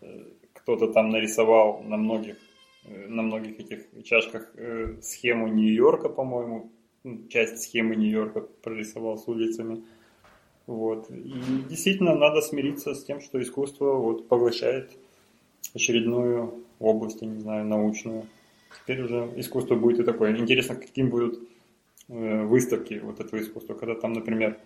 э, кто-то там нарисовал на многих, э, на многих этих чашках схему Нью-Йорка, по-моему, ну, часть схемы Нью-Йорка прорисовал с улицами. Вот. И действительно надо смириться с тем, что искусство вот поглощает очередную область, я не знаю, научную. Теперь уже искусство будет и такое. Интересно, каким будут э, выставки вот этого искусства, когда там, например,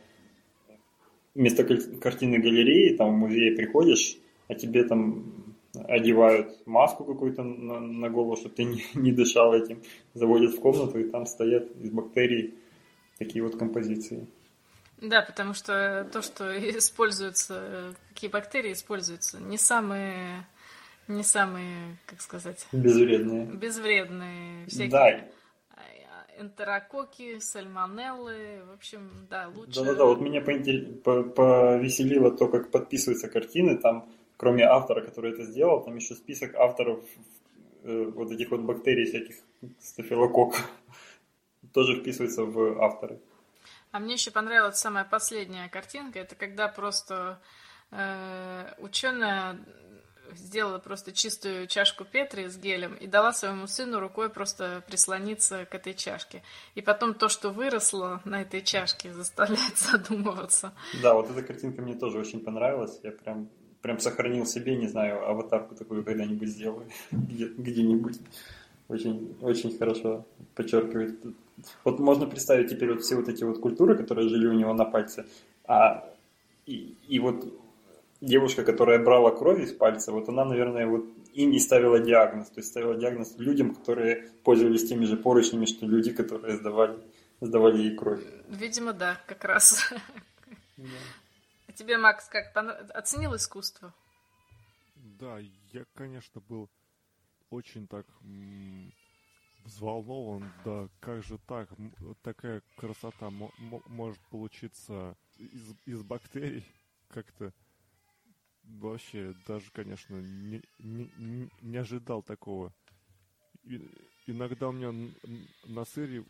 вместо картины галереи, там в музее приходишь, а тебе там одевают маску какую-то на, на голову, чтобы ты не, не дышал этим, заводят в комнату, и там стоят из бактерий такие вот композиции. Да, потому что то, что используется, какие бактерии используются, не самые, не самые, как сказать... Безвредные. Безвредные. Всякие да. Энтерококи, сальмонеллы, в общем, да, лучше... Да-да-да, вот меня повеселило то, как подписываются картины, там, кроме автора, который это сделал, там еще список авторов э, вот этих вот бактерий всяких стафилококков тоже вписывается в авторы. А мне еще понравилась самая последняя картинка. Это когда просто э, ученая сделала просто чистую чашку Петри с гелем и дала своему сыну рукой просто прислониться к этой чашке. И потом то, что выросло на этой чашке, заставляет задумываться. Да, вот эта картинка мне тоже очень понравилась. Я прям, прям сохранил себе, не знаю, аватарку такую когда-нибудь сделаю где-нибудь. Очень, очень хорошо подчеркивает вот можно представить теперь вот все вот эти вот культуры, которые жили у него на пальце, а, и, и вот девушка, которая брала кровь из пальца, вот она, наверное, вот им и ставила диагноз, то есть ставила диагноз людям, которые пользовались теми же поручнями, что люди, которые сдавали, сдавали ей кровь. Видимо, да, как раз. Да. А тебе, Макс, как оценил искусство? Да, я, конечно, был очень так взволнован, да, как же так, такая красота может получиться из, из бактерий, как-то вообще даже, конечно, не, не, не ожидал такого. И, иногда у меня на сыре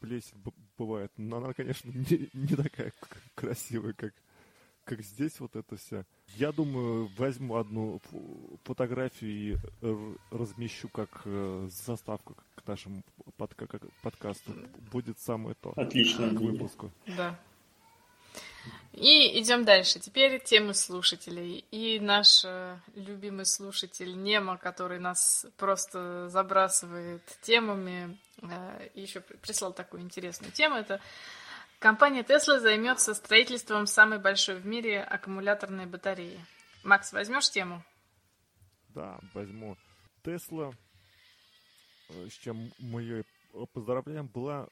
плесень бывает, но она, конечно, не, не такая красивая, как, как здесь вот это вся. Я думаю, возьму одну фотографию и размещу как э, заставку к нашему подка подкасту. Будет самое то. Отлично. К выпуску. Да. И идем дальше. Теперь темы слушателей. И наш э, любимый слушатель Нема, который нас просто забрасывает темами, э, еще прислал такую интересную тему. Это Компания Tesla займется строительством самой большой в мире аккумуляторной батареи. Макс, возьмешь тему? Да, возьму. Tesla, э, с чем мы ее поздравляем, была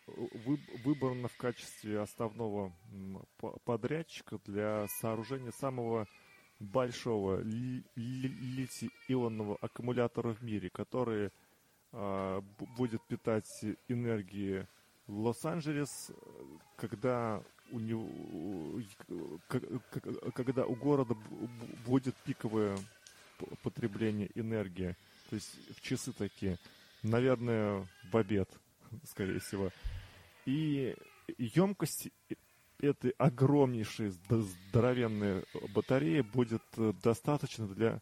выбрана в качестве основного подрядчика для сооружения самого большого литий-ионного аккумулятора в мире, который э, будет питать энергией Лос-Анджелес, когда у него, когда у города будет пиковое потребление энергии, то есть в часы такие, наверное, в обед, скорее всего. И емкость этой огромнейшей здоровенной батареи будет достаточно для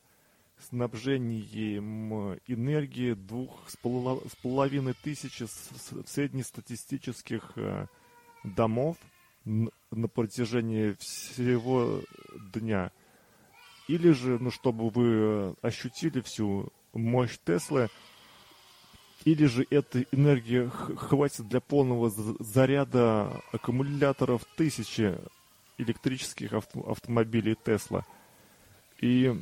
снабжением энергии двух с половиной тысячи среднестатистических э, домов на протяжении всего дня. Или же, ну, чтобы вы ощутили всю мощь Теслы, или же этой энергии хватит для полного заряда аккумуляторов тысячи электрических автомобилей Тесла. И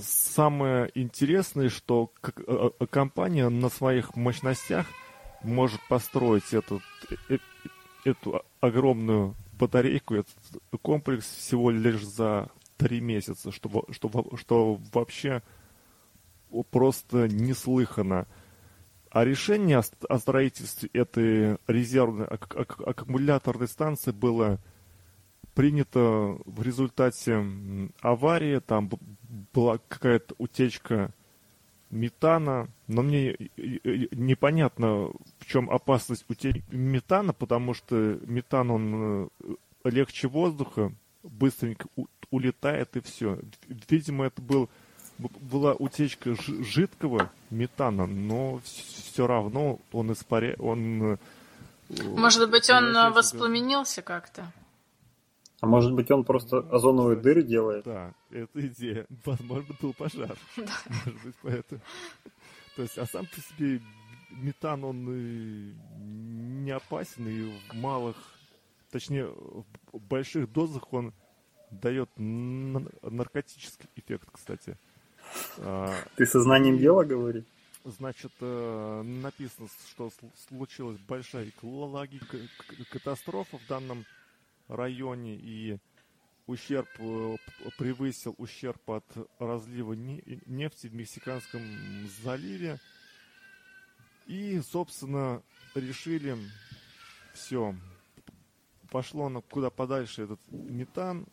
самое интересное, что э, э, компания на своих мощностях может построить этот, э, эту огромную батарейку, этот комплекс всего лишь за три месяца, что, что, что вообще просто неслыхано. А решение о строительстве этой резервной аккумуляторной станции было принято в результате аварии, там была какая-то утечка метана, но мне непонятно, в чем опасность утечки метана, потому что метан, он э, легче воздуха, быстренько улетает и все. Видимо, это был, была утечка жидкого метана, но все равно он испаряет, он... Э, Может быть, он воспламенился как-то? А может быть, он просто озоновые дыры делает? Да, это идея. Возможно, был пожар. Может быть, поэтому. То есть, а сам по себе метан, он не опасен, и в малых, точнее, в больших дозах он дает наркотический эффект, кстати. А, Ты сознанием дела говоришь? Значит, э, написано, что случилась большая экологическая катастрофа в данном районе и ущерб э, превысил ущерб от разлива нефти в Мексиканском заливе. И, собственно, решили все, пошло на куда подальше этот метан,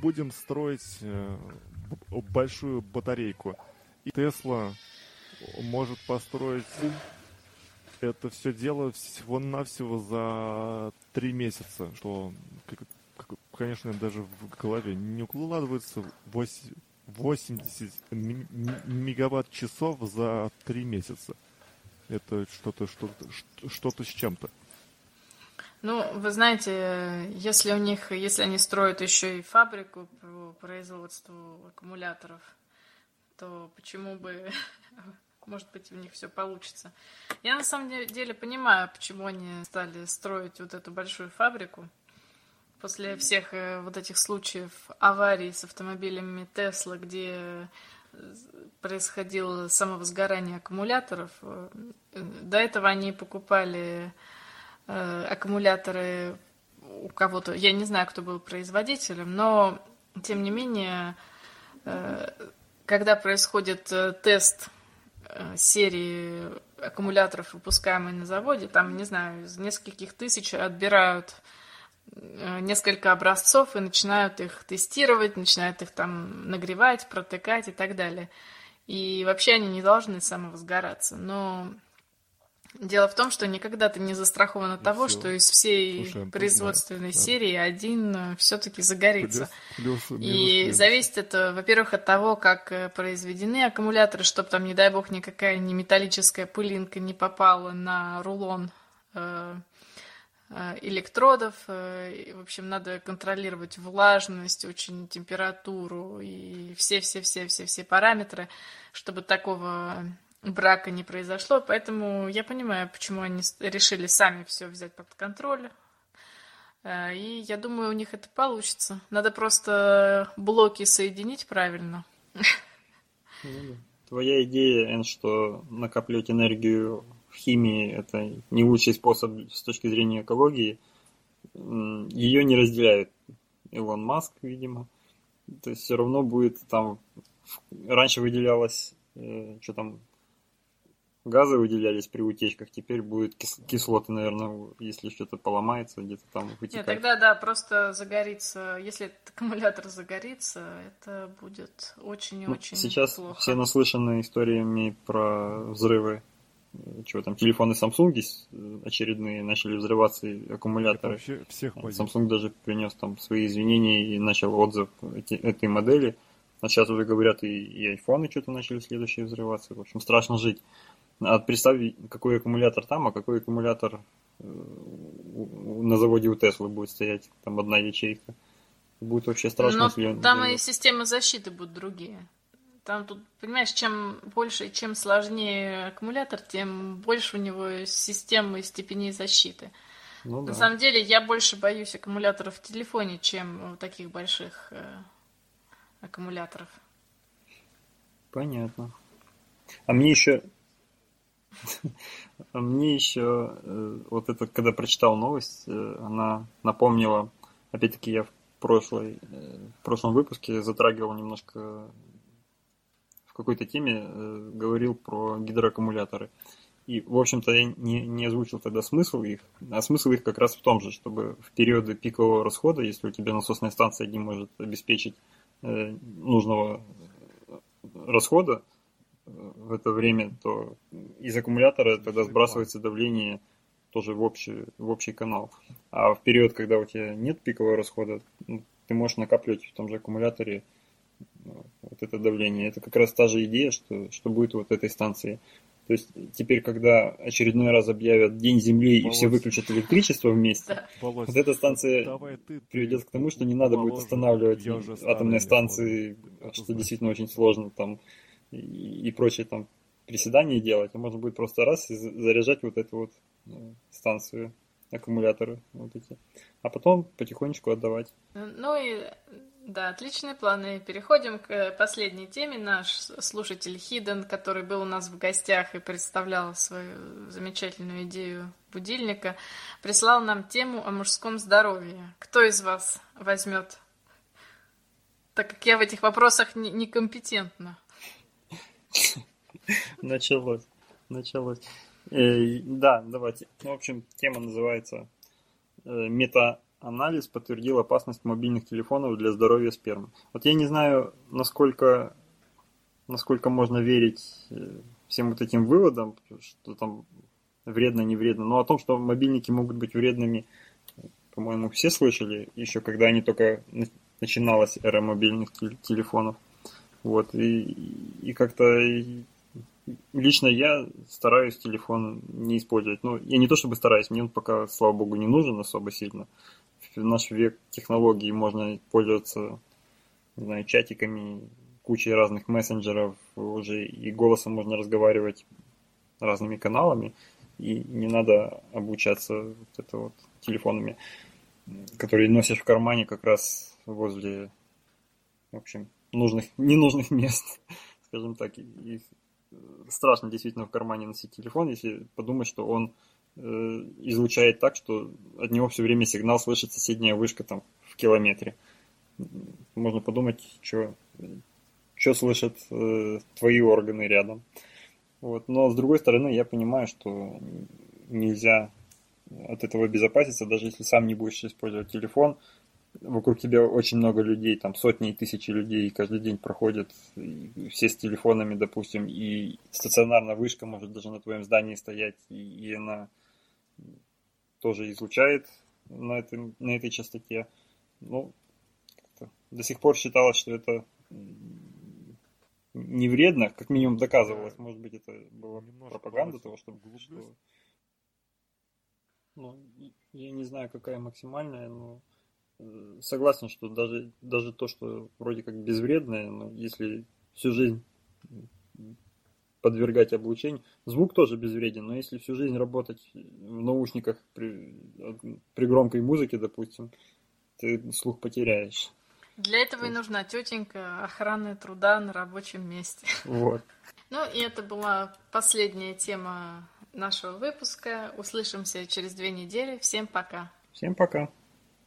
будем строить э, большую батарейку. И Тесла может построить это все дело всего-навсего за три месяца, что, конечно, даже в голове не укладывается 80 мегаватт-часов за три месяца. Это что-то что-то что-то с чем-то. Ну, вы знаете, если у них, если они строят еще и фабрику производству аккумуляторов, то почему бы может быть, у них все получится. Я на самом деле понимаю, почему они стали строить вот эту большую фабрику. После всех э, вот этих случаев аварий с автомобилями Тесла, где э, происходило самовозгорание аккумуляторов, э, до этого они покупали аккумуляторы у кого-то, я не знаю, кто был производителем, но тем не менее, когда происходит тест Э, серии аккумуляторов, выпускаемые на заводе, там, не знаю, из нескольких тысяч отбирают э, несколько образцов и начинают их тестировать, начинают их там нагревать, протыкать и так далее. И вообще они не должны самовозгораться. Но Дело в том, что никогда ты не застрахован от того, все. что из всей Слушай, производственной да, серии один э, все-таки загорится. Плюс, плюс, и минус. зависит это, во-первых, от того, как э, произведены аккумуляторы, чтобы там, не дай бог, никакая не металлическая пылинка не попала на рулон э, электродов. В общем, надо контролировать влажность, очень температуру и все-все-все-все-все параметры, чтобы такого брака не произошло, поэтому я понимаю, почему они решили сами все взять под контроль. Э, и я думаю, у них это получится. Надо просто блоки соединить правильно. Ну Твоя идея, Эн, что накапливать энергию в химии – это не лучший способ с точки зрения экологии, ее не разделяет Илон Маск, видимо. То есть все равно будет там... Раньше выделялось, э, что там, газы выделялись при утечках, теперь будет кис- кислоты, наверное, если что-то поломается, где-то там вытекает. Нет, тогда да, просто загорится, если этот аккумулятор загорится, это будет очень и ну, очень Сейчас плохо. все наслышаны историями про взрывы чего там, телефоны Samsung очередные начали взрываться и аккумуляторы. Это всех Samsung даже принес там свои извинения и начал отзыв эти, этой модели. А сейчас уже говорят и, и айфоны что-то начали следующие взрываться. В общем, страшно жить. А представь, какой аккумулятор там, а какой аккумулятор э, на заводе у Теслы будет стоять, там одна ячейка. Будет вообще страшно, Но. Там и системы защиты будут другие. Там тут, понимаешь, чем больше, чем сложнее аккумулятор, тем больше у него системы и степеней защиты. Ну, да. На самом деле, я больше боюсь аккумуляторов в телефоне, чем таких больших э, аккумуляторов. Понятно. А мне еще мне еще э, вот это, когда прочитал новость, э, она напомнила, опять-таки я в прошлой, э, в прошлом выпуске затрагивал немножко в какой-то теме, говорил про гидроаккумуляторы. И, в общем-то, я не, не озвучил тогда смысл их, а смысл их как раз в том же, чтобы в периоды пикового расхода, если у тебя насосная станция не может обеспечить нужного расхода, в это время, то из аккумулятора тогда сбрасывается давление тоже в общий, в общий канал. А в период, когда у тебя нет пикового расхода, ну, ты можешь накапливать в том же аккумуляторе ну, вот это давление. Это как раз та же идея, что, что будет вот этой станции. То есть теперь, когда очередной раз объявят День Земли Володь. и все выключат электричество вместе, Володь. вот эта станция ты, приведет к тому, что не надо Володь. будет останавливать атомные станции, что действительно очень сложно там и, и прочие там приседания делать, а можно будет просто раз и заряжать вот эту вот ну, станцию, аккумуляторы вот эти, а потом потихонечку отдавать. Ну и Да, отличные планы. Переходим к последней теме. Наш слушатель Хиден, который был у нас в гостях и представлял свою замечательную идею будильника, прислал нам тему о мужском здоровье. Кто из вас возьмет? Так как я в этих вопросах некомпетентна. Началось. Началось. Э, да, давайте. В общем, тема называется э, мета анализ подтвердил опасность мобильных телефонов для здоровья спермы. Вот я не знаю, насколько, насколько можно верить э, всем вот этим выводам, что там вредно, не вредно, но о том, что мобильники могут быть вредными, по-моему, все слышали, еще когда они только начиналась эра мобильных телефонов. Вот, и, и как-то лично я стараюсь телефон не использовать. Ну, я не то чтобы стараюсь, мне он пока, слава богу, не нужен особо сильно в наш век технологий можно пользоваться, не знаю, чатиками, кучей разных мессенджеров, уже и голосом можно разговаривать разными каналами, и не надо обучаться вот это вот телефонами, которые носишь в кармане как раз возле, в общем, нужных, ненужных мест, скажем так. И страшно действительно в кармане носить телефон, если подумать, что он Э, излучает так, что от него все время сигнал слышит соседняя вышка там в километре. Можно подумать, что, что слышат э, твои органы рядом. Вот. Но с другой стороны, я понимаю, что нельзя от этого безопаситься, даже если сам не будешь использовать телефон. Вокруг тебя очень много людей, там сотни и тысячи людей каждый день проходят, все с телефонами, допустим, и стационарная вышка может даже на твоем здании стоять, и, и она тоже излучает на, этой, на этой частоте. Ну, до сих пор считалось, что это не вредно, как минимум доказывалось. Может быть, это была Немножко пропаганда того, чтобы что... Ну, я не знаю, какая максимальная, но согласен, что даже, даже то, что вроде как безвредное, но если всю жизнь подвергать облучению. Звук тоже безвреден, но если всю жизнь работать в наушниках при, при громкой музыке, допустим, ты слух потеряешь. Для этого и нужна тетенька охраны труда на рабочем месте. Вот. Ну и это была последняя тема нашего выпуска. Услышимся через две недели. Всем пока. Всем пока.